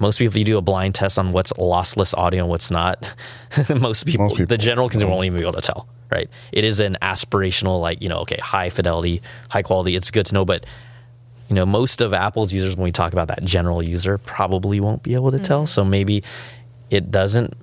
most people, if you do a blind test on what's lossless audio and what's not, most people, Most people. the general consumer won't even be able to tell. Right? It is an aspirational, like you know, okay, high fidelity, high quality. It's good to know, but you know, most of Apple's users, when we talk about that general user, probably won't be able to tell. Mm-hmm. So maybe it doesn't.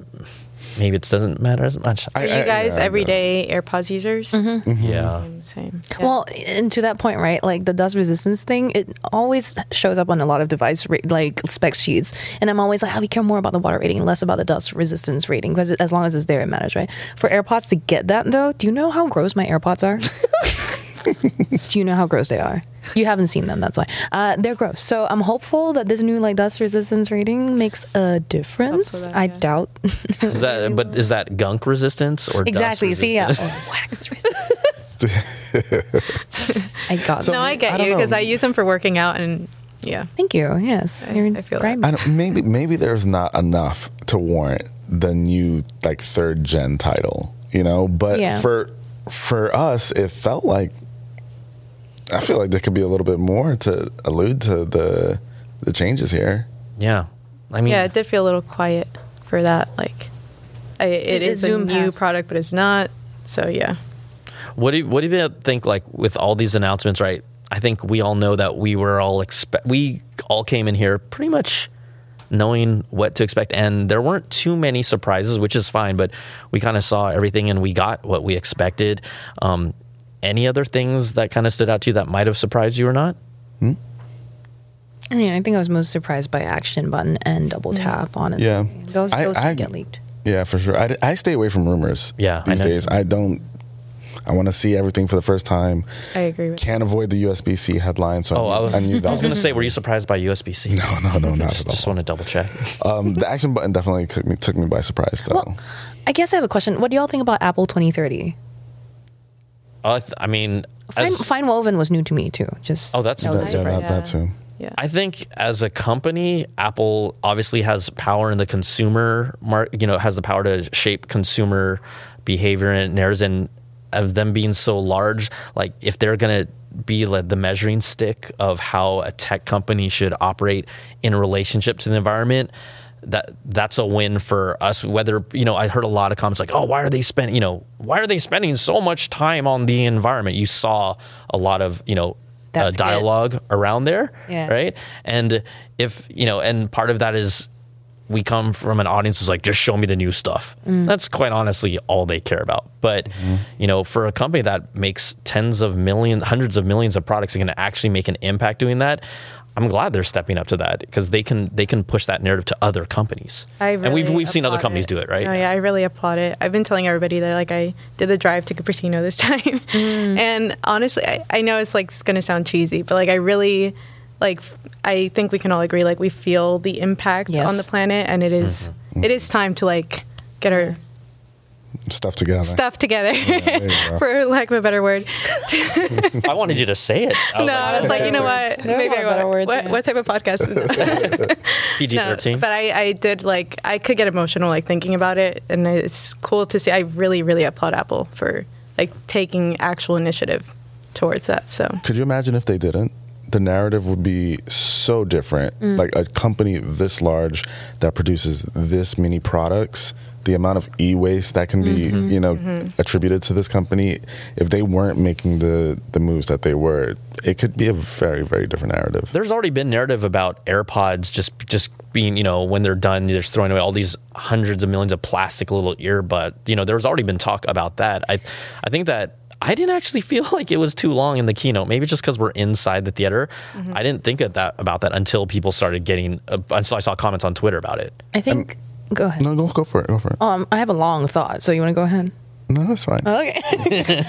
Maybe it doesn't matter as much. Are I- you guys yeah, I everyday AirPods users? Mm-hmm. Mm-hmm. Mm-hmm. yeah. Same. Yeah. Well, and to that point, right? Like the dust resistance thing, it always shows up on a lot of device ra- like spec sheets, and I'm always like, oh, we care more about the water rating, less about the dust resistance rating, because as long as it's there, it matters, right? For AirPods to get that though, do you know how gross my AirPods are? do you know how gross they are? You haven't seen them, that's why. Uh, they're gross. So I'm hopeful that this new like dust resistance rating makes a difference. Hope so, I yeah. doubt. Is that? But is that gunk resistance or dust exactly. See, yeah, resistance? oh, wax resistance. I got So- no, I get I you because. I use them for working out, and yeah, Thank you. Yes, I- You're I feel right. I don't, maybe maybe there's not enough to warrant the new like third gen title, you know. But Yeah. for for us, it felt like I feel like there could be a little bit more to allude to the the changes here. Yeah. I mean, yeah, it did feel a little quiet for that. Like, I, It- it is a new has- product, but it's not. So yeah, What do you, what do you think? Like with all these announcements, right? I think we all know that we were all expect. We all came in here pretty much knowing what to expect, and there weren't too many surprises, which is fine. But we kind of saw everything, and we got what we expected. Um, any other things that kind of stood out to you that might have surprised you or not? I mean, I think I was most surprised by Action Button and Double Tap. Honestly, Yeah. those I- those I- didn't get leaked. Yeah, for sure. I, I stay away from rumors. Yeah, these know. days I don't. I want to see everything for the first time. I agree with you. Can't avoid the USB C headline. So Oh, I I, was, knew, I knew that I was going to say, were you surprised by USB C? No, no, no, not just, at all. just want to double check. Um, the action button definitely took me took me by surprise, though. Well, I guess I have a question. What do y'all think about Apple 2030? Uh, th- I mean, Fine, as, Fine Woven was new to me too. Just Oh, that's- that was a That- yeah, that, that too. yeah. I think as a company, Apple obviously has power in the consumer market. You know, has the power to shape consumer behavior and narratives. And of them being so large, like if they're gonna be like the measuring stick of how a tech company should operate in relationship to the environment. That that's a win for us. Whether you know, I heard a lot of comments like, "Oh, why are they spending? You know, why are they spending so much time on the environment?" You saw a lot of you know uh, That's good. dialogue around there, Yeah. right? And if you know, and part of that is we come from an audience who's like, just show me the new stuff. Mm. That's quite honestly all they care about. But you know, for a company that makes tens of millions, hundreds of millions of products, and can actually make an impact doing that. I'm glad they're stepping up to that because they can they can push that narrative to other companies. I and we've we've seen other applaud companies do it, right? No, yeah, I really applaud it. I've been telling everybody that like I did the drive to Cupertino this time, mm. and honestly, I, I know it's like it's gonna sound cheesy, but like I really like f- I think we can all agree like we feel the impact Yes. on the planet, and it is- mm-hmm. it is time to like get our Stuff together. stuff together, there you go. for lack of a better word. I wanted you to say it. I no, like, I was like, you know what? There Maybe I better will. words, What, what type of podcast is it? PG No, thirteen. but I, I did like I could get emotional like thinking about it, and it's cool to see. I really, really applaud Apple for like taking actual initiative towards that. So Could you imagine if they didn't? The narrative would be so different. Mm. Like a company this large that produces this many products, the amount of e-waste that can be, Mm-hmm. you know, attributed to this company, if they weren't making the the moves that they were, it could be a very very different narrative. there's already been narrative about AirPods just just being, you know, when they're done, they're just throwing away all these hundreds of millions of plastic little earbud. You know, there's already been talk about that. I I think that I didn't actually feel like it was too long in the keynote. Maybe just because we're inside the theater, I didn't think of that about that until people started getting. Uh, until I saw comments on Twitter about it. I think. Go ahead. No, go go for it. Go for it. Um, I have a long thought, so you want to go ahead? No, that's fine. Okay.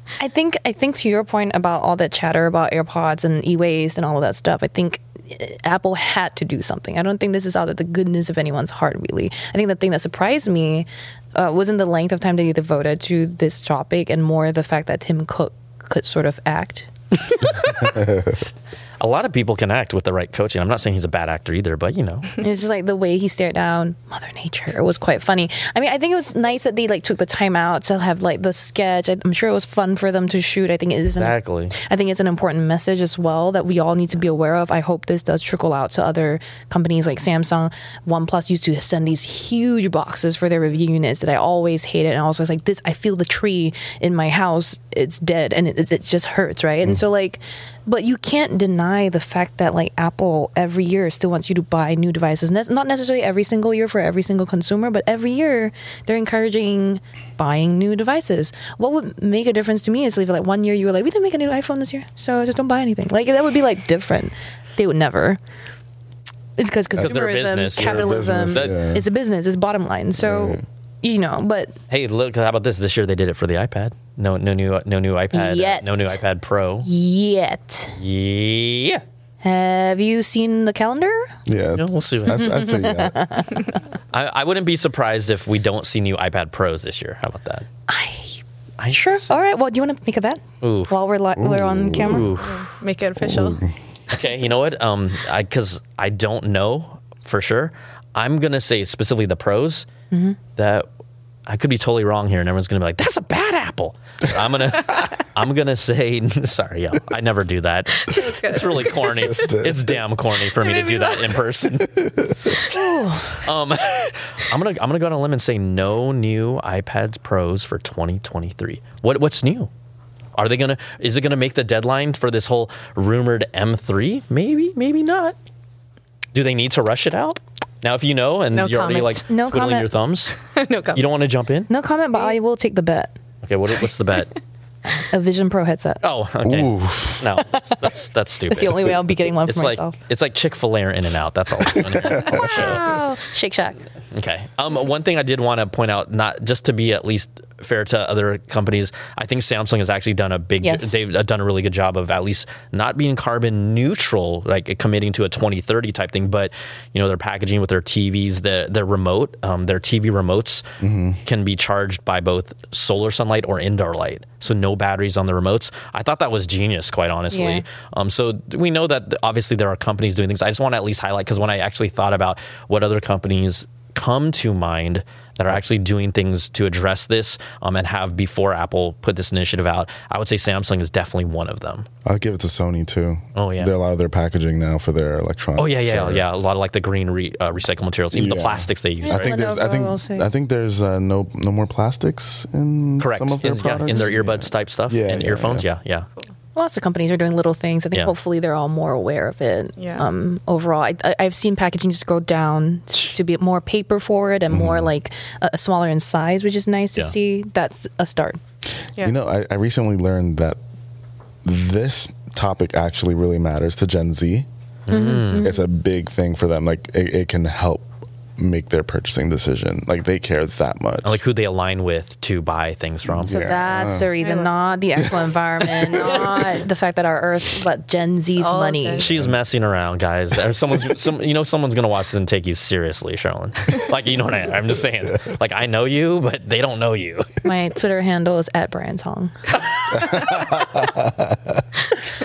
I think I think to your point about all that chatter about AirPods and e-waste and all of that stuff, I think uh, Apple had to do something. I don't think this is out of the goodness of anyone's heart, really. I think the thing that surprised me uh, wasn't the length of time that he devoted to this topic, and more the fact that Tim Cook could sort of act. A lot of people can act with the right coaching. I'm not saying he's a bad actor either, but you know, It's just like the way he stared down Mother Nature. It was quite funny. I mean, I think it was nice that they like took the time out to have like the sketch. I'm sure it was fun for them to shoot. I think it is an, Exactly. I think it's an important message as well that we all need to be aware of. I hope this does trickle out to other companies like Samsung. OnePlus used to send these huge boxes for their review units that I always hated, and also was like, this. I feel the tree in my house. It's dead, and it, it just hurts, right? And mm. so like, but you can't deny the fact that like Apple every year still wants you to buy new devices. Ne- Not necessarily every single year for every single consumer, but every year they're encouraging buying new devices. What would make a difference to me is if like one year you were like, we didn't make a new iPhone this year, so just don't buy anything. Like that would be like different. They would never. It's because they're consumerism, business. You're a capitalism. business, yeah. It's a business. It's bottom line. So. Right. You know, but hey, look, how about this? This year they did it for the iPad. No, no new, no new iPad. uh, Yet. no new iPad Pro. yet, Yeah. have you seen the calendar? Yeah, No, we'll see. I'd, I'd say yeah. I, I wouldn't be surprised if we don't see new iPad Pros this year. How about that? I I sure. All right. Well, do you want to make a bet Ooh. while we're li- we're on camera? Ooh. make it official. Okay, you know what? Um, I because I don't know for sure. I'm gonna say specifically the pros Mm-hmm. that I could be totally wrong here, and everyone's gonna be like, "That's a bad apple." I'm gonna I'm gonna say sorry, y'all. I never do that. It's really corny. It's damn corny for me to do that in person. um, I'm gonna I'm gonna go on a limb and say no new iPads Pros for 2023. What what's new? Are they gonna? Is it gonna make the deadline for this whole rumored M3? Maybe, maybe not. Do they need to rush it out? Now, if you know and No you're already like comment. No twiddling comment. your thumbs, no comment. you don't want to jump in. No comment, but I will take the bet. Okay, what, what's the bet? A Vision Pro headset. Oh, okay. Oof. No, that's that's, that's stupid. That's the only way I'll be getting one It's for like myself. it's like Chick Fil A or In and Out. That's all. I'm here on the show. Wow. Shake Shack. Okay. Um, one thing I did want to point out, not just to be at least fair to other companies, I think Samsung has actually done a big. Yes. They've uh, done a really good job of at least not being carbon neutral, like committing to a 2030 type thing. But you know, their packaging with their TVs, the their remote, um, their TV remotes can be charged by both solar sunlight or indoor light, so no batteries on the remotes. I thought that was genius, quite honestly. Yeah. Um, so we know that obviously there are companies doing things. I just want to at least highlight because when I actually thought about what other companies come to mind that are actually doing things to address this um, and have before Apple put this initiative out, I would say Samsung is definitely one of them. I'll give it to Sony too. Oh, yeah. They're a lot of their packaging now for their electronics. Oh yeah, yeah, are- yeah. A lot of like the green re, uh, recycled materials, even the Yeah. plastics they use. I Right? think there's. I Lenovo also. think. I think there's uh, no no more plastics in Correct. some of their in, yeah, products. in their earbuds type stuff Yeah, and yeah, earphones. yeah. Yeah, yeah. Lots of companies are doing little things. I think Yeah. hopefully they're all more aware of it. Yeah. Um, overall, I, I- I've seen packaging just go down to be more paper forward and more like uh, smaller in size, which is nice to Yeah. see. That's a start. Yeah. You know, I, I recently learned that this topic actually really matters to Gen Z. Mm-hmm. It's a big thing for them. Like it, it can help make their purchasing decision. Like they care that much. And like who they align with to buy things from. So Yeah. that's the reason, not the actual environment, not the fact that our Earth, but Gen Z's all money. Gen Z. She's messing around, guys. Or Someone's, some, you know, someone's gonna watch this and take you seriously, Cherlynn. Like, you know what I, I'm just saying. Like, I know you, but they don't know you. My Twitter handle is at Brian Tong.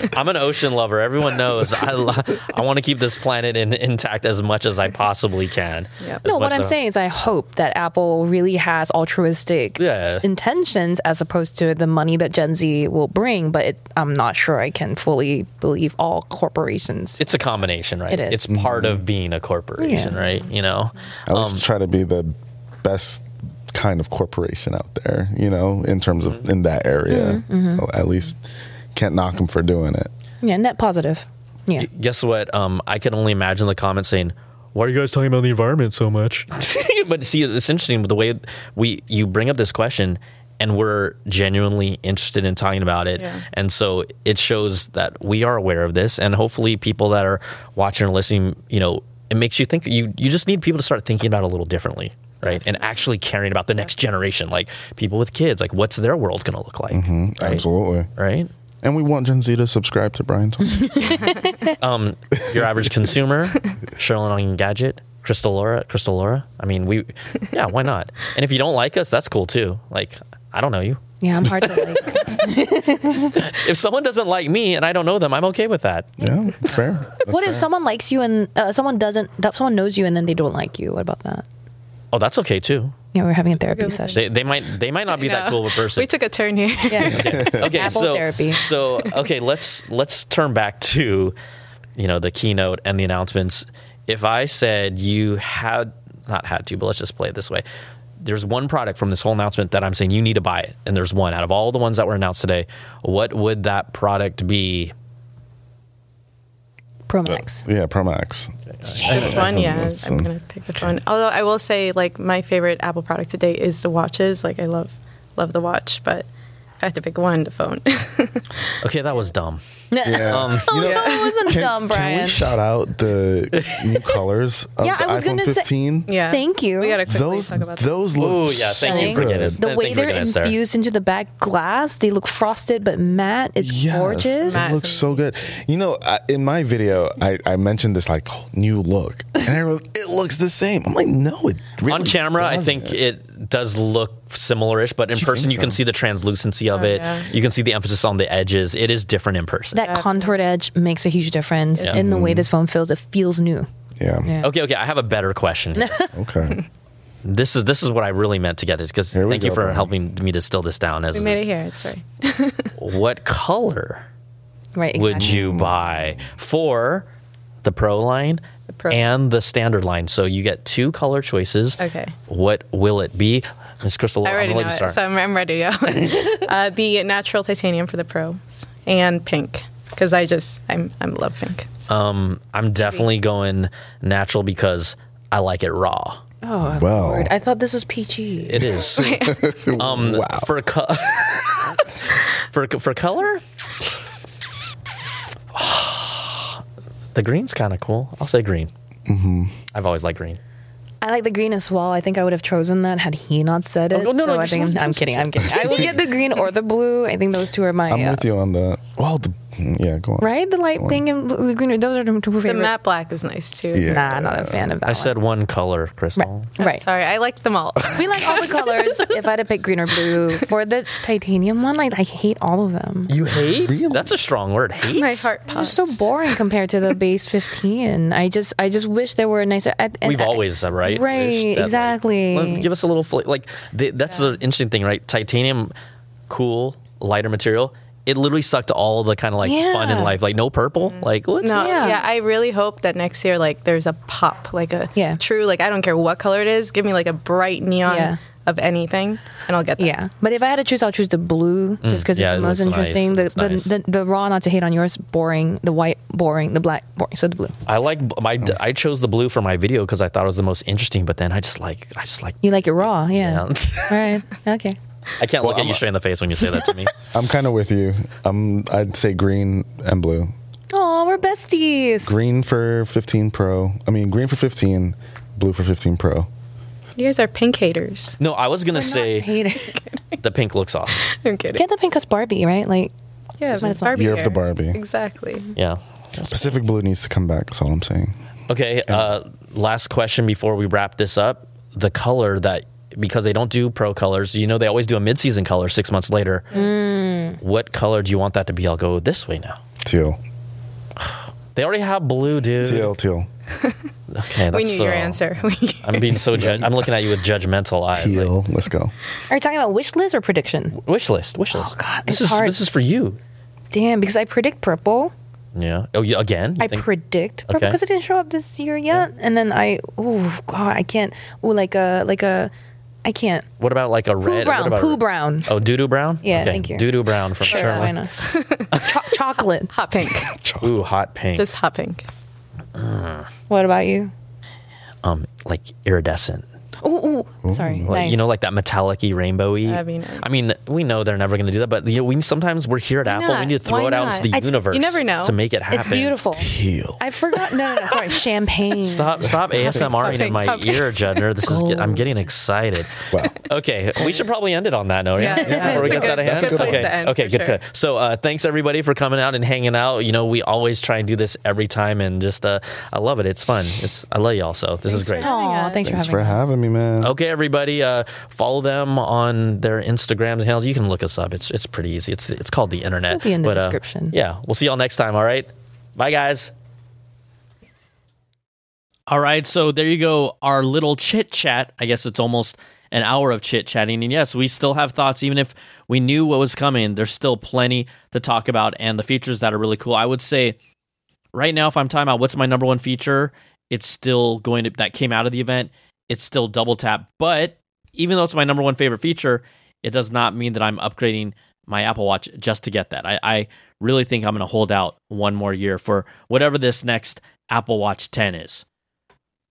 I'm an ocean lover. Everyone knows. I, lo- I want to keep this planet in, intact as much as I possibly can. Yep. No, what much I'm as- saying is I hope that Apple really has altruistic Yeah. intentions as opposed to the money that Gen Z will bring, but it, I'm not sure I can fully believe all corporations. It's a combination, right? It is. It's part of being a corporation, Yeah. right? You know. At least Um, try to be the best kind of corporation out there. You know, in terms Mm-hmm. of in that area. Mm-hmm, At least can't knock them for doing it. Yeah, net positive. Yeah. guess what? Um, I can only imagine the comments saying, "Why are you guys talking about the environment so much?" but see, it's interesting the way we you bring up this question, and we're genuinely interested in talking about it, Yeah. and so it shows that we are aware of this, and hopefully, people that are watching or listening, you know, it makes you think. You you just need people to start thinking about it a little differently. Right, and actually caring about the next generation, like people with kids, like what's their world going to look like? Right? Absolutely. Right. And we want Gen Z to subscribe to Brian Tong. your average consumer, Sherlyn on Gadget, Krystal Lora, Krystal Lora. I mean, we, yeah, why not? And if you don't like us, that's cool too. Like, I don't know you. Yeah, I'm hard to like. If someone doesn't like me and I don't know them, I'm okay with that. yeah, it's fair. what if someone likes you and uh, someone doesn't, someone knows you and then they don't like you? What about that? Oh, that's okay too. Yeah, we're having a therapy session. They, they might they might not be that cool of a person. We took a turn here. Yeah. okay, Apple so therapy. so okay, let's let's turn back to you know the keynote and the announcements. If I said you had not had to, but let's just play it this way. There's one product from this whole announcement that I'm saying you need to buy it, and there's one out of all the ones that were announced today. What would that product be? Pro Max. Yeah, Pro Max. This one, yeah, That's, I'm uh, gonna pick the phone. Although I will say, like, my favorite Apple product to date is the watches. Like, I love love the watch, but if I have to pick one, the phone. Okay, that was dumb. Yeah. Um, you know, That wasn't can, dumb, can we shout out the new colors of Yeah, the I was iPhone gonna say- 15? yeah. Thank you. We gotta quickly Those talk about that. those look Ooh, yeah, thank you for so getting good. us- the way they're getting us there. infused into the back glass, they look frosted but matte. It's Yes, gorgeous. It looks so good. You know, I, in my video, I, I mentioned this like new look, and everyone, was, it looks the same. I'm like, no, it really on camera, I doesn't. think it does look similar-ish, but in You person, think you can see the translucency of Oh, it. yeah. You can see the emphasis on the edges. It is different in person. That contoured edge makes a huge difference Yeah. in the way mm-hmm. this phone feels. It feels new. Yeah. Yeah. Okay, okay. I have a better question. Okay. this is this is what I really meant to get it because Here we thank you for Brian. helping me distill this down. As We made this. it here. It's sorry. What color Right. would you buy for the Pro line Pro. and the standard line? So you get two color choices. Okay. What will it be, Miss Krystal? I I'm already gonna know it, start. so I'm, I'm ready to go. uh, the natural titanium for the pros and pink because I just I'm I'm love pink. So, Um, I'm definitely going natural because I like it raw. Oh, Well. Lord. I thought this was peachy. It is. um, wow. For co- for for color, the green's kind of cool. I'll say green. Mm-hmm. I've always liked green. I like the green as well. I think I would have chosen that had he not said it. Oh, no, no, so I think I'm, I'm kidding. I'm kidding. I will get the green or the blue. I think those two are my. I'm uh, with you on the. Well, the, Mm, yeah, go on. Right, the light pink and blue, green. Those are the two The favorite. matte black is nice too. Yeah. Nah, not a fan of that. I said one color, Krystal. one. right. Sorry, I like them all. We like all the colors. if I had to pick green or blue for the titanium one, like I hate all of them. You hate? Really? That's a strong word. Hate? My heart They're pops. so boring compared to the base 15. I just, I just wish there were a nicer. I, and We've I- always said, right? Right, Wish that, like, exactly. well, give us a little fl- like the, that's the interesting thing, right? Titanium, cool, lighter material. It literally sucked all the kind of like fun in life. Like no purple. Like let's No, Yeah. yeah. I really hope that next year, like, there's a pop, like a Yeah. true, like, I don't care what color it is. Give me like a bright neon Yeah. of anything, and I'll get that. Yeah, but if I had to choose, I'll choose the blue just because Mm, yeah, it's it the most looks nice. interesting. The, It's the, nice. the the raw, not to hate on yours, boring. The white, boring. The black, boring. So the blue. I like my. I chose the blue for my video because I thought it was the most interesting. But then I just like. I just like. You like it raw, yeah. Yeah. All right. Okay. I can't look Well, at you I'm- straight in the face when you say that to me. I'm kind of with you. Um, I'd say green and blue. Oh, we're besties. Green for 15 Pro. I mean, green for 15, blue for 15 Pro. You guys are pink haters. No, I was gonna say the pink looks awesome. I'm kidding. Get the pink cause Barbie, right? Like, yeah, Might but as. Barbie Year of the. Barbie. Exactly. Yeah. Pacific blue needs to come back. That's all I'm saying. Okay. Uh, last question before we wrap this up. The color that because they don't do pro colors, you know they always do a mid-season color six months later. Mm. What color do you want that to be? I'll go this way now. Teal. They already have blue, dude. Teal, teal. Okay, that's We knew so, your answer. I'm being so judge. I'm looking at you with judgmental eyes. Teal. Let's go. are you talking about wish list or prediction? Like, wish list. Wish list. Oh, God, this it's is hard. this is for you. Damn, because I predict purple. Yeah. Oh, you, again? I think- predict purple Okay. because it didn't show up this year yet. And then I, oh god, I can't. Oh, like a like a, I can't. What about like a Poo red? brown, what about poo brown. Oh, doo doo brown. Yeah, okay. thank you. Doo doo brown from Sure, Sherwin. why not? Cho- chocolate. hot pink. Ooh, hot pink. Just hot pink. What about you? um, like iridescent. Oh, oh, sorry. Like, nice. You know, like that metallic-y, rainbowy. That'd be nice. I mean, we know they're never going to do that, but you know, we sometimes we're here at Apple. We need to throw Why it out not? into the It's- universe. you never know. to make it happen. it's beautiful. Teal. I forgot. No, no, no. Sorry, champagne. Stop! Stop ASMRing in my pink. ear, Judner. This is. Get, I'm getting excited. Wow. Okay, we should probably end it on that note. Yeah, Yeah, yeah, Before we it's get a that good- ahead. that's a good place okay, to end, okay, for good, sure. good. So, uh, thanks everybody for coming out and hanging out. You know, we always try and do this every time, and just uh, I love it. It's fun. It's I love y'all. So this is great. Aw, thanks, Thanks for for me. having me, man. Okay, everybody, uh, follow them on their Instagrams and handles. You can look us up. It's it's pretty easy. It's it's called the internet. It'll be in the But, uh, description. yeah, we'll see y'all next time. All right, bye, guys. All right, so there you go. Our little chit chat. I guess it's almost an hour of chit chatting. And yes, we still have thoughts, even if we knew what was coming. There's still plenty to talk about, and the features that are really cool. I would say right now, if I'm talking about what's my number one feature, it's still going to that came out of the event. It's still double tap, but even though it's my number one favorite feature, it does not mean that I'm upgrading my Apple Watch just to get that. I, I really think I'm going to hold out one more year for whatever this next Apple Watch 10 is.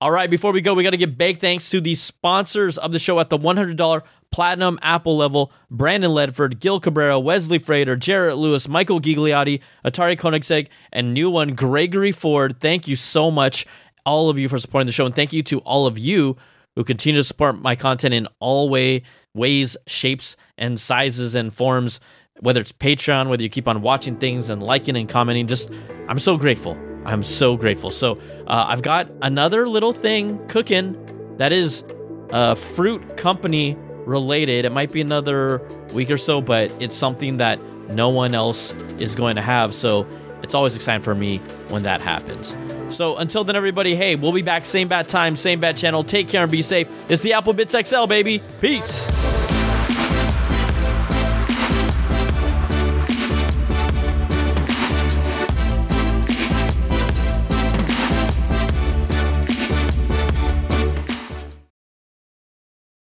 All right, before we go, we got to give big thanks to the sponsors of the show at the $100 platinum Apple level Brandon Ledford, Gil Cabrera, Wesley Frater, Jarrett Lewis, Michael Gigliotti, Atari Koenigsegg, and new one, Gregory Ford. Thank you so much, all of you, for supporting the show. And thank you to all of you who continue to support my content in all way ways, shapes, and sizes and forms. Whether it's Patreon, whether you keep on watching things and liking and commenting, just I'm so grateful. I'm so grateful. So uh, I've got another little thing cooking that is uh, fruit company related. It might be another week or so, but it's something that no one else is going to have. So it's always exciting for me when that happens. So until then, everybody, hey, we'll be back same bad time, same bad channel. Take care and be safe. It's the Apple Bitz XL, baby. Peace.